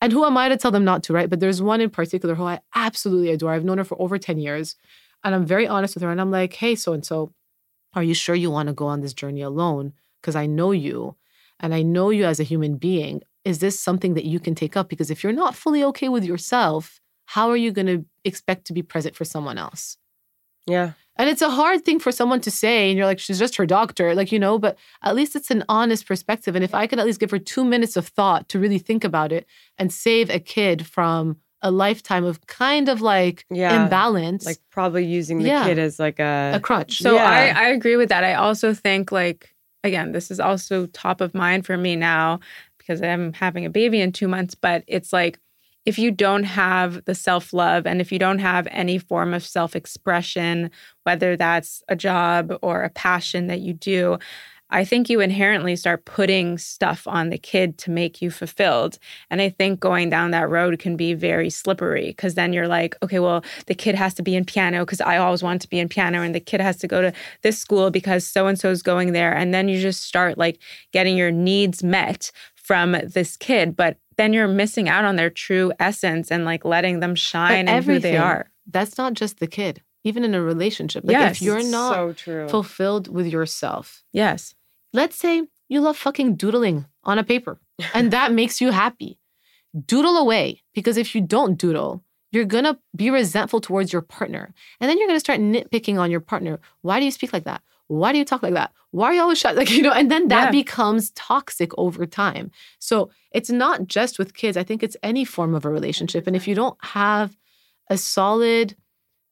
And who am I to tell them not to, right? But there's one in particular who I absolutely adore. I've known her for over 10 years. And I'm very honest with her. And I'm like, hey, so and so, are you sure you want to go on this journey alone? Because I know you and I know you as a human being. Is this something that you can take up? Because if you're not fully okay with yourself, how are you going to expect to be present for someone else? yeah. And it's a hard thing for someone to say. And you're like, she's just her doctor, like, you know, but at least it's an honest perspective. And if I could at least give her two minutes of thought to really think about it and save a kid from a lifetime of kind of like Yeah. imbalance, Like probably using the Yeah. kid as like a, a crutch. So Yeah. I, I agree with that. I also think like again, this is also top of mind for me now because I'm having a baby in two months. But it's like if you don't have the self love and if you don't have any form of self expression, whether that's a job or a passion that you do, I think you inherently start putting stuff on the kid to make you fulfilled. And I think going down that road can be very slippery because then you're like, okay, well, the kid has to be in piano because I always wanted to be in piano, and the kid has to go to this school because so and so is going there. And then you just start like getting your needs met from this kid. But then you're missing out on their true essence and like letting them shine and who they are. That's not just the kid, even in a relationship. Like Yes. if you're not so true. fulfilled with yourself, Yes. let's say you love fucking doodling on a paper and that (laughs) makes you happy. Doodle away because if you don't doodle, you're going to be resentful towards your partner. And then you're going to start nitpicking on your partner. Why do you speak like that? Why do you talk like that? Why are you always shut? (laughs) Like, you know, and then that Yeah. becomes toxic over time. So it's not just with kids. I think it's any form of a relationship. And if you don't have a solid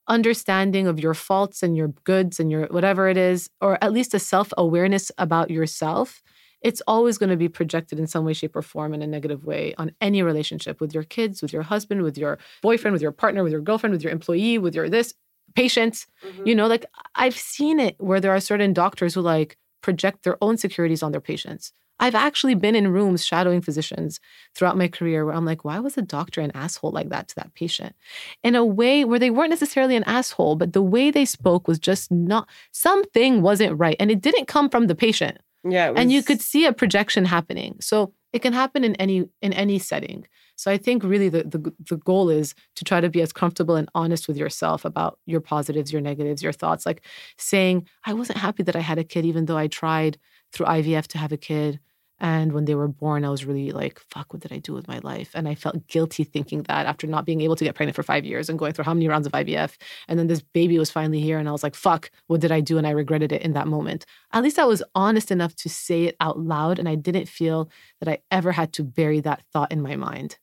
understanding of your faults and your goods and your whatever it is, or at least a self awareness about yourself, it's always going to be projected in some way, shape, or form in a negative way on any relationship with your kids, with your husband, with your boyfriend, with your partner, with your girlfriend, with your employee, with your this patient. Mm-hmm. You know, like I've seen it where there are certain doctors who like project their own securities on their patients. I've actually been in rooms shadowing physicians throughout my career where I'm like, why was a doctor an asshole like that to that patient? In a way where they weren't necessarily an asshole, but the way they spoke was just not, something wasn't right. And it didn't come from the patient Yeah. it and you could see a projection happening so it can happen in any in any setting so i think really the, the the goal is to try to be as comfortable and honest with yourself about your positives your negatives your thoughts. Like saying i wasn't happy that i had a kid even though i tried through ivf to have a kid. And when they were born i was really like fuck what did i do with my life and i felt guilty thinking that after not being able to get pregnant for five years and going through how many rounds of ivf and then this baby was finally here and i was like fuck what did i do? And i regretted it in that moment. At least I was honest enough to say it out loud and I didn't feel that I ever had to bury that thought in my mind.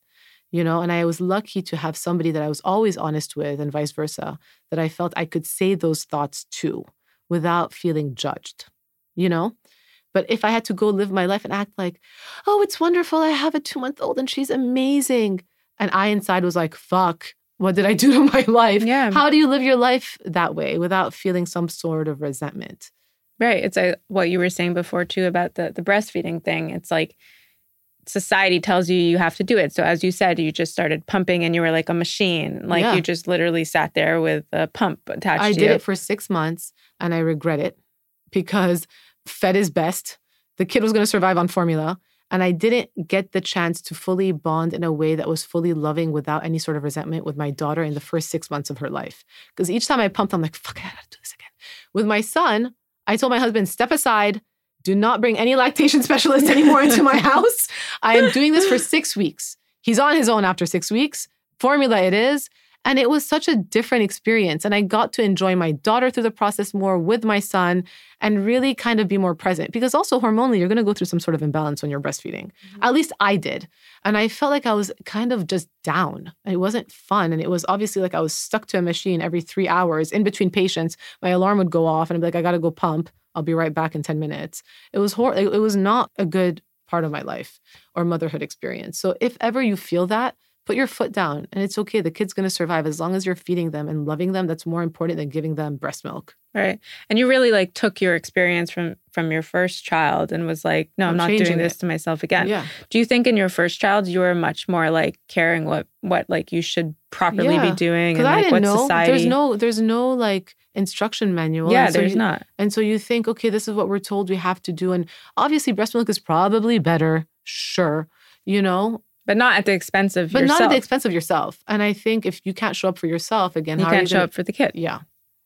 You know, and I was lucky to have somebody that I was always honest with and vice versa, that I felt I could say those thoughts to without feeling judged, you know? But if I had to go live my life and act like, oh, it's wonderful, I have a two month old and she's amazing. And I inside was like, fuck, what did I do to (laughs) my life? Yeah. How do you live your life that way without feeling some sort of resentment? Right. It's a, what you were saying before too about the the breastfeeding thing. It's like society tells you you have to do it. So as you said, you just started pumping and you were like a machine. Like Yeah. you just literally sat there with a pump attached I to did you. it for six months and I regret it because fed is best. The kid was going to survive on formula. And I didn't get the chance to fully bond in a way that was fully loving without any sort of resentment with my daughter in the first six months of her life. Because each time I pumped, I'm like, fuck, I gotta do this again. With my son, I told my husband, step aside. Do not bring any lactation (laughs) specialist anymore into my house. I am doing this for six weeks. He's on his own after six weeks. Formula it is. And it was such a different experience. And I got to enjoy my daughter through the process more with my son and really kind of be more present. Because also, hormonally, you're going to go through some sort of imbalance when you're breastfeeding. Mm-hmm. At least I did. And I felt like I was kind of just down. It wasn't fun. And it was obviously like I was stuck to a machine every three hours in between patients. My alarm would go off and I'd be like, I got to go pump. I'll be right back in 10 minutes. It was hor- it was not a good part of my life or motherhood experience. So if ever you feel that, put your foot down and it's okay. The kid's going to survive as long as you're feeding them and loving them. That's more important than giving them breast milk. Right. And you really like took your experience from from your first child and was like, no, I'm, I'm not doing this it. to myself again. Yeah. Do you think in your first child you were much more like caring what what like you should properly Yeah, be doing Because and I like didn't what know. society There's no there's no like instruction manual. Yeah, so there's you- not. And so you think, okay, this is what we're told we have to do. And obviously breast milk is probably better, sure, you know, But not at the expense of but yourself. not at the expense of yourself. And I think if you can't show up for yourself again, you how can't are you show gonna, up for the kid. Yeah.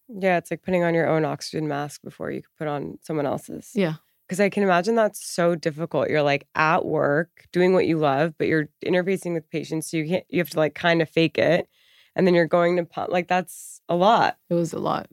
Yeah, it's like putting on your own oxygen mask before you could put on someone else's. Yeah. Because I can imagine that's so difficult. You're like at work doing what you love, but you're interfacing with patients, so you can't. You have to like kind of fake it, and then you're going to pump. Like that's a lot. It was a lot.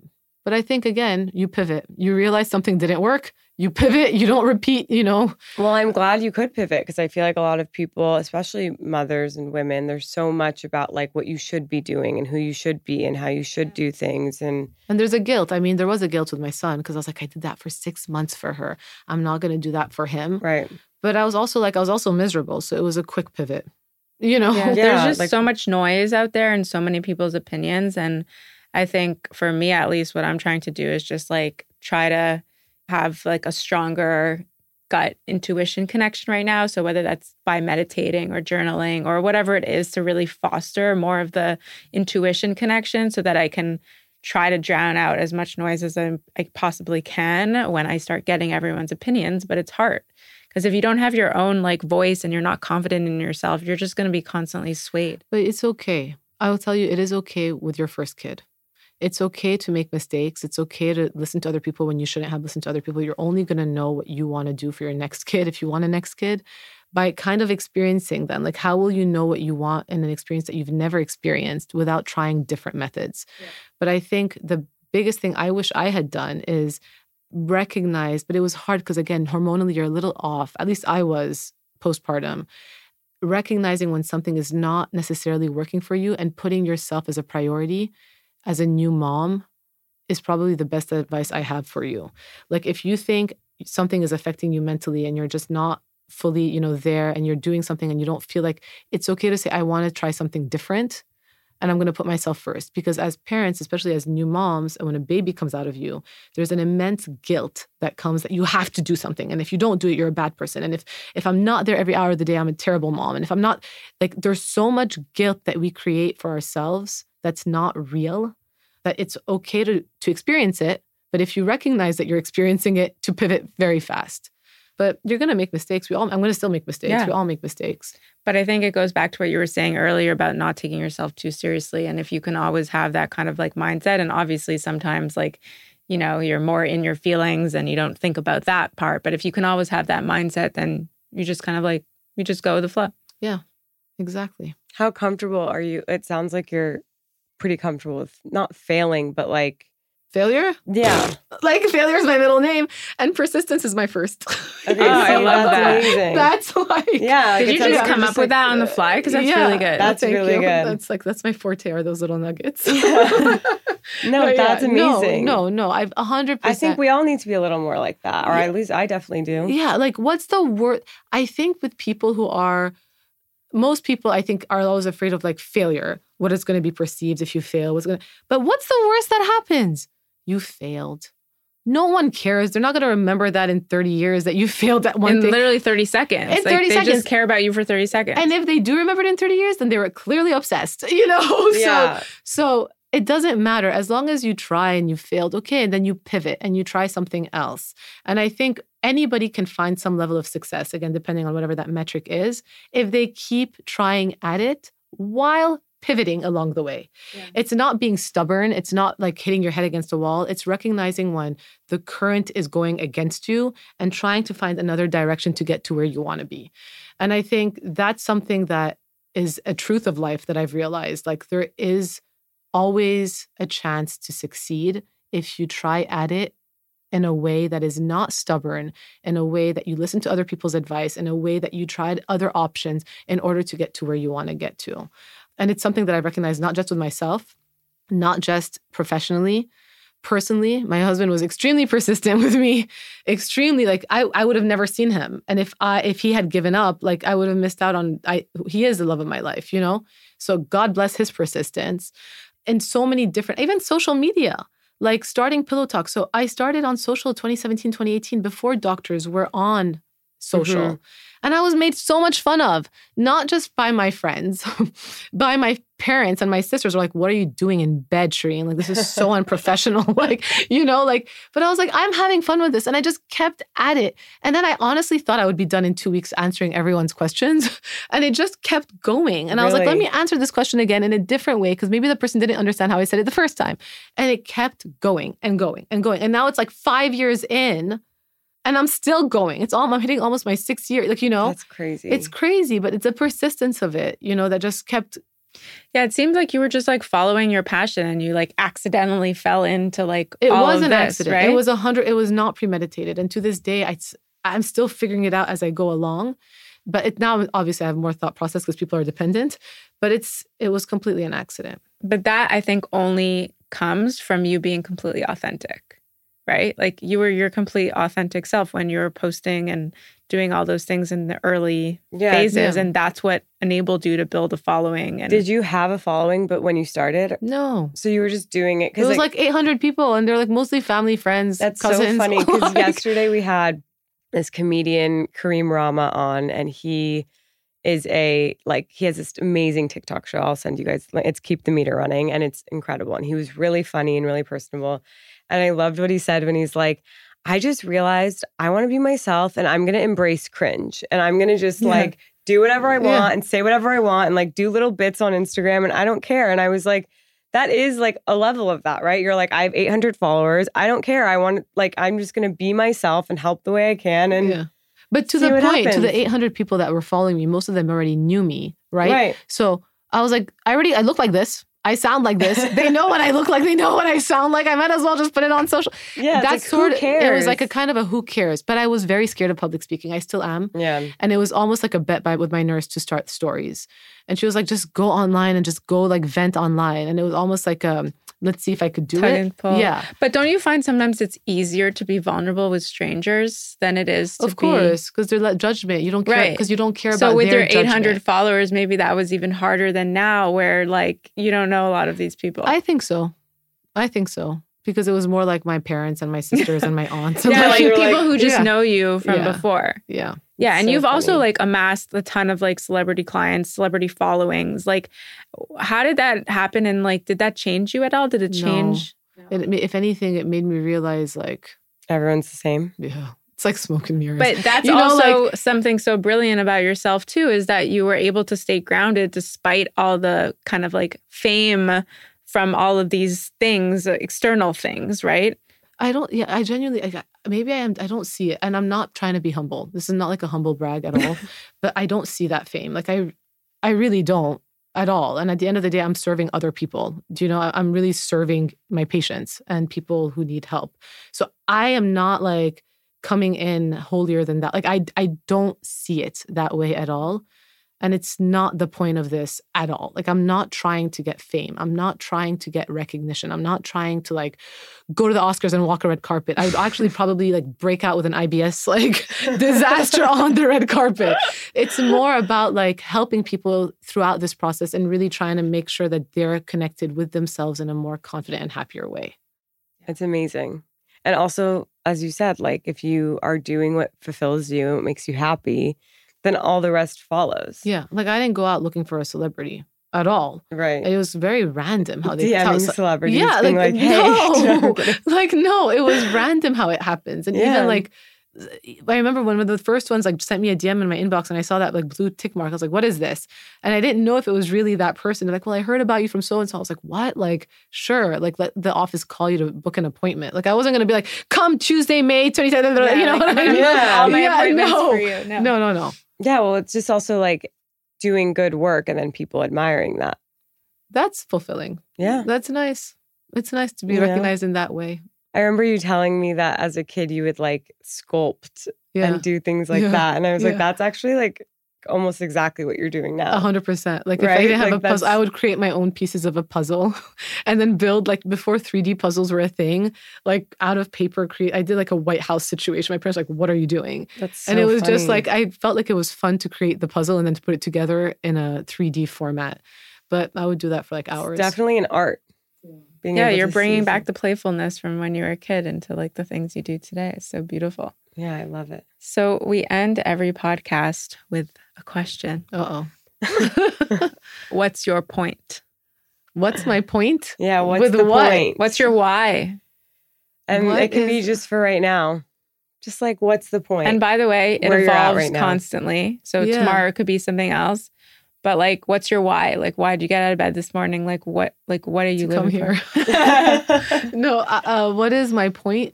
But I think again, you pivot. You realize something didn't work. You pivot. You don't repeat, you know. Well, I'm glad you could pivot because I feel like a lot of people, especially mothers and women, there's so much about like what you should be doing and who you should be and how you should do things. And And there's a guilt. I mean, there was a guilt with my son because I was like, I did that for six months for her. I'm not going to do that for him. right. But I was also like, I was also miserable. So it was a quick pivot, you know? Yeah, (laughs) Yeah, there's just like- so much noise out there and so many people's opinions. And I think for me, at least, what I'm trying to do is just like try to have like a stronger gut intuition connection right now. So whether that's by meditating or journaling or whatever it is to really foster more of the intuition connection so that I can try to drown out as much noise as I, I possibly can when I start getting everyone's opinions. But it's hard because if you don't have your own like voice and you're not confident in yourself, you're just going to be constantly swayed. But it's okay. I will tell you, it is okay with your first kid. It's okay to make mistakes. It's okay to listen to other people when you shouldn't have listened to other people. You're only going to know what you want to do for your next kid if you want a next kid. by kind of experiencing them. Like, how will you know what you want in an experience that you've never experienced without trying different methods? Yeah. But I think the biggest thing I wish I had done is recognize, but it was hard because, again, hormonally, you're a little off. At least I was postpartum. Recognizing when something is not necessarily working for you and putting yourself as a priority as a new mom is probably the best advice I have for you. Like, if you think something is affecting you mentally and you're just not fully, you know, there and you're doing something and you don't feel like it's okay to say, I want to try something different and I'm going to put myself first. Because as parents, especially as new moms, and when a baby comes out of you, there's an immense guilt that comes that you have to do something. And if you don't do it, you're a bad person. And if if I'm not there every hour of the day, I'm a terrible mom. And if I'm not like there's so much guilt that we create for ourselves that's not real, that it's okay to to experience it. But if you recognize that you're experiencing it, to pivot very fast but you're going to make mistakes. We all, I'm going to still make mistakes. Yeah. We all make mistakes. But I think it goes back to what you were saying earlier about not taking yourself too seriously. And if you can always have that kind of like mindset, and obviously sometimes like, you know, you're more in your feelings and you don't think about that part. But if you can always have that mindset, then you just kind of like, you just go with the flow. Yeah, exactly. How comfortable are you? It sounds like you're pretty comfortable with not failing, but like failure. Yeah. (laughs) Like failure is my middle name and persistence is my first. Okay, oh, I love that. Amazing. That's like Yeah. Did you just come up with that on the fly? Because that's yeah, really good. That's really you. good. That's like that's my forte are those little nuggets. (laughs) Yeah. (laughs) no, but that's yeah, amazing. No, no, no. I've a hundred percent. I think we all need to be a little more like that. Or at least I definitely do. Yeah. Like what's the word I think with people who are most people I think are always afraid of like failure. What is going to be perceived if you fail? What's going to but what's the worst that happens? you failed. No one cares. They're not going to remember that in 30 years that you (laughs) failed at one in thing. literally 30 seconds. In like, 30 they seconds. just care about you for 30 seconds. And if they do remember it in 30 years, then they were clearly obsessed, (laughs) you know? Yeah. So, so it doesn't matter as long as you try and you failed, okay, and then you pivot and you try something else. And I think anybody can find some level of success, again, depending on whatever that metric is, if they keep trying at it while pivoting along the way. Yeah. It's not being stubborn. It's not like hitting your head against a wall. It's recognizing when the current is going against you and trying to find another direction to get to where you want to be. And I think that's something that is a truth of life that I've realized. Like there is always a chance to succeed if you try at it in a way that is not stubborn, in a way that you listen to other people's advice, in a way that you tried other options in order to get to where you want to get to. And it's something that I recognize not just with myself, not just professionally, personally my husband was extremely (laughs) persistent with me extremely like I, I would have never seen him. And if i if he had given up like i would have missed out on i he is the love of my life you know? So god bless his persistence and so many different even social media like starting PillowTalk. So i started on social 2017 2018 before doctors were on social mm-hmm. And I was made so much fun of, not just by my friends, (laughs) by my parents and my sisters were like, What are you doing in bed, Shereene? Like, this is so (laughs) unprofessional. (laughs) like, you know, like, but I was like, I'm having fun with this. And I just kept at it. And then I honestly thought I would be done in two weeks answering everyone's questions. and it just kept going. And really? I was like, Let me answer this question again in a different way, because maybe the person didn't understand how I said it the first time. And it kept going and going and going. And now it's like five years in and I'm still going. It's all I'm hitting almost my sixth year. Like, you know, that's crazy. It's crazy, but it's a persistence of it, you know, that just kept. Yeah, it seems like you were just like following your passion and you like accidentally fell into like it was an this, accident. Right? It was a hundred. It was not premeditated, and to this day, I I'm still figuring it out as I go along. But it now obviously I have more thought process because people are dependent. But it's it was completely an accident. But that I think only comes from you being completely authentic right? Like you were your complete authentic self when you were posting and doing all those things in the early yeah, phases. Yeah. And that's what enabled you to build a following. And Did you have a following, but when you started? No. So you were just doing it it was like, like, 800 people and they're like mostly family, friends, That's cousins. so funny (laughs) because like, yesterday we had this comedian, Kareem Rama, on and he is a like he has this amazing TikTok show. I'll send you guys. It's Keep the Meter Running, and it's incredible. And he was really funny and really personable. And I loved what he said when he's like, I just realized I want to be myself and I'm going to embrace cringe and I'm going to just yeah. like do whatever I want yeah. and say whatever I want and like do little bits on Instagram and I don't care. And I was like, that is like a level of that, right? You're like, I have 800 followers. I don't care. I want like, I'm just going to be myself and help the way I can. And yeah. But to See the point, to the 800 people that were following me, most of them already knew me, right? Right. So I was like, I already, I look like this. I sound like this. (laughs) they know what I look like. They know what I sound like. I might as well just put it on social. Yeah. That's like, sort who of, cares? it was like a kind of a who cares. But I was very scared of public speaking. I still am. yeah. And it was almost like a bet by with my nurse to start stories. And she was like, just go online and just go like vent online. And it was almost like, um, let's see if I could do it. Yeah. But don't you find sometimes it's easier to be vulnerable with strangers than it is to Of course, because they're like judgment. You don't care Right. because you don't care be? about So with their your 800 judgment. followers, maybe that was even harder than now, where like you don't know a lot of these people. I think so. I think so because it was more like my parents and my sisters and my (laughs) aunts. and yeah, my- like people like- who just Yeah. know you from Yeah. before. yeah. Yeah, and so you've also like amassed a ton of like celebrity clients, celebrity followings. Like, how did that happen? And like, did that change you at all? Did it No. change? It, if anything, it made me realize like, Everyone's the same. yeah, it's like smoke and mirrors. But that's You know, also something so brilliant about yourself too, is that you were able to stay grounded despite all the kind of like fame from all of these things, uh, external things, right? I don't. Yeah, I genuinely. I, maybe I am. I don't see it, and I'm not trying to be humble. This is not like a humble brag at all. (laughs) but I don't see that fame. Like I, I really don't at all. And at the end of the day, I'm serving other people. Do you know? I'm really serving my patients and people who need help. So I am not like coming in holier than that. Like I, I don't see it that way at all. And it's not the point of this at all. Like, I'm not trying to get fame. I'm not trying to get recognition. I'm not trying to like go to the Oscars and walk a red carpet. I would actually probably like break out with an IBS (laughs) like disaster on the red carpet. It's more about like helping people throughout this process and really trying to make sure that they're connected with themselves in a more confident and happier way. It's amazing. And also, as you said, like if you are doing what fulfills you, what makes you happy, then all the rest follows. Yeah. Like, I didn't go out looking for a celebrity at all. Right. It was very random how they DMing how- celebrities, Yeah, being like, like, hey. (laughs) no, (laughs) like no, it was random how it happens, and Yeah. even like I remember when one of the first ones like sent me a DM in my inbox, and I saw that like blue tick mark. I was like, "What is this?" And I didn't know if it was really that person. They're like, "Well, I heard about you from so and so." I was like, "What?" Like, sure. Like, let the office call you to book an appointment. Like, I wasn't gonna be like, "Come Tuesday, May 27th." you know like, what I mean? (laughs) Yeah. all my Yeah, appointments no. for you. No. No, no, no. Yeah. Well, it's just also like doing good work and then people admiring that. That's fulfilling. Yeah. That's nice. It's nice to be Yeah. recognized in that way. I remember you telling me that as a kid you would like sculpt Yeah. and do things like Yeah. that. And I was like, that's actually like almost exactly what you're doing now. A hundred percent. Like if I didn't have Like, a puzzle, I would create my own pieces of a puzzle (laughs) and then build like before 3D puzzles were a thing, like out of paper create I did like a White House situation. My parents were like, what are you doing? That's so and it was just like I felt like it was fun to create the puzzle and then to put it together in a 3D format. But I would do that for like It's hours. definitely an art. Being Yeah, able you're to bringing see back the playfulness from when you were a kid into like the things you do today. It's so beautiful. Yeah, I love it. So we end every podcast with a question. Uh oh. (laughs) What's your point? What's my point? Yeah, what's With the what? point? What's your why? and what it can be just for right now. Just like what's the point? And by the way, it Where evolves right constantly. So Yeah. tomorrow could be something else. But like, what's your why? Like, why did you get out of bed this morning? Like, what? Like, what are you to come living here. for? (laughs) (laughs) no, uh, uh, what is my point?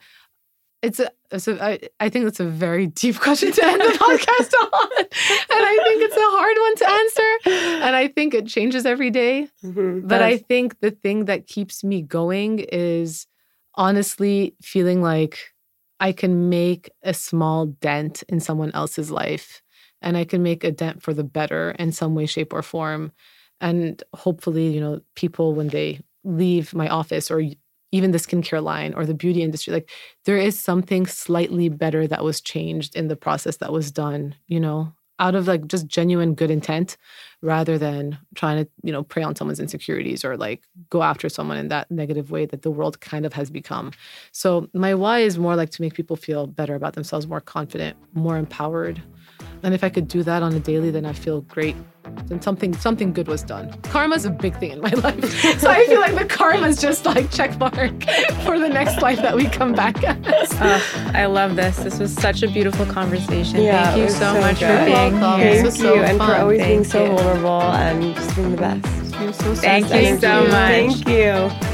It's a, it's a I, I think it's a very deep (laughs) question to end the podcast on. And I think it's a hard one to answer. And I think it changes every day. Mhm. But I think the thing that keeps me going is honestly feeling like I can make a small dent in someone else's life and I can make a dent for the better in some way, shape, or form. And hopefully, you know, people when they leave my office or even the skincare line or the beauty industry, like there is something slightly better that was changed in the process that was done, you know, out of like just genuine good intent rather than trying to, you know, prey on someone's insecurities or like go after someone in that negative way that the world kind of has become. So my why is more like to make people feel better about themselves, more confident, more empowered. And if I could do that on a daily, then I feel great. Then something something good was done. Karma's a big thing in my (laughs) life. so I feel like the karma's just like check mark (laughs) for the next life that we come back as. Ugh, oh, I love this. This was such a beautiful conversation. Yeah, Thank you so, so much good. for being welcome. here. This Thank was you, so and for fun. always being so you. vulnerable and just being the best. You're so Thank sweet. you so much. Thank you.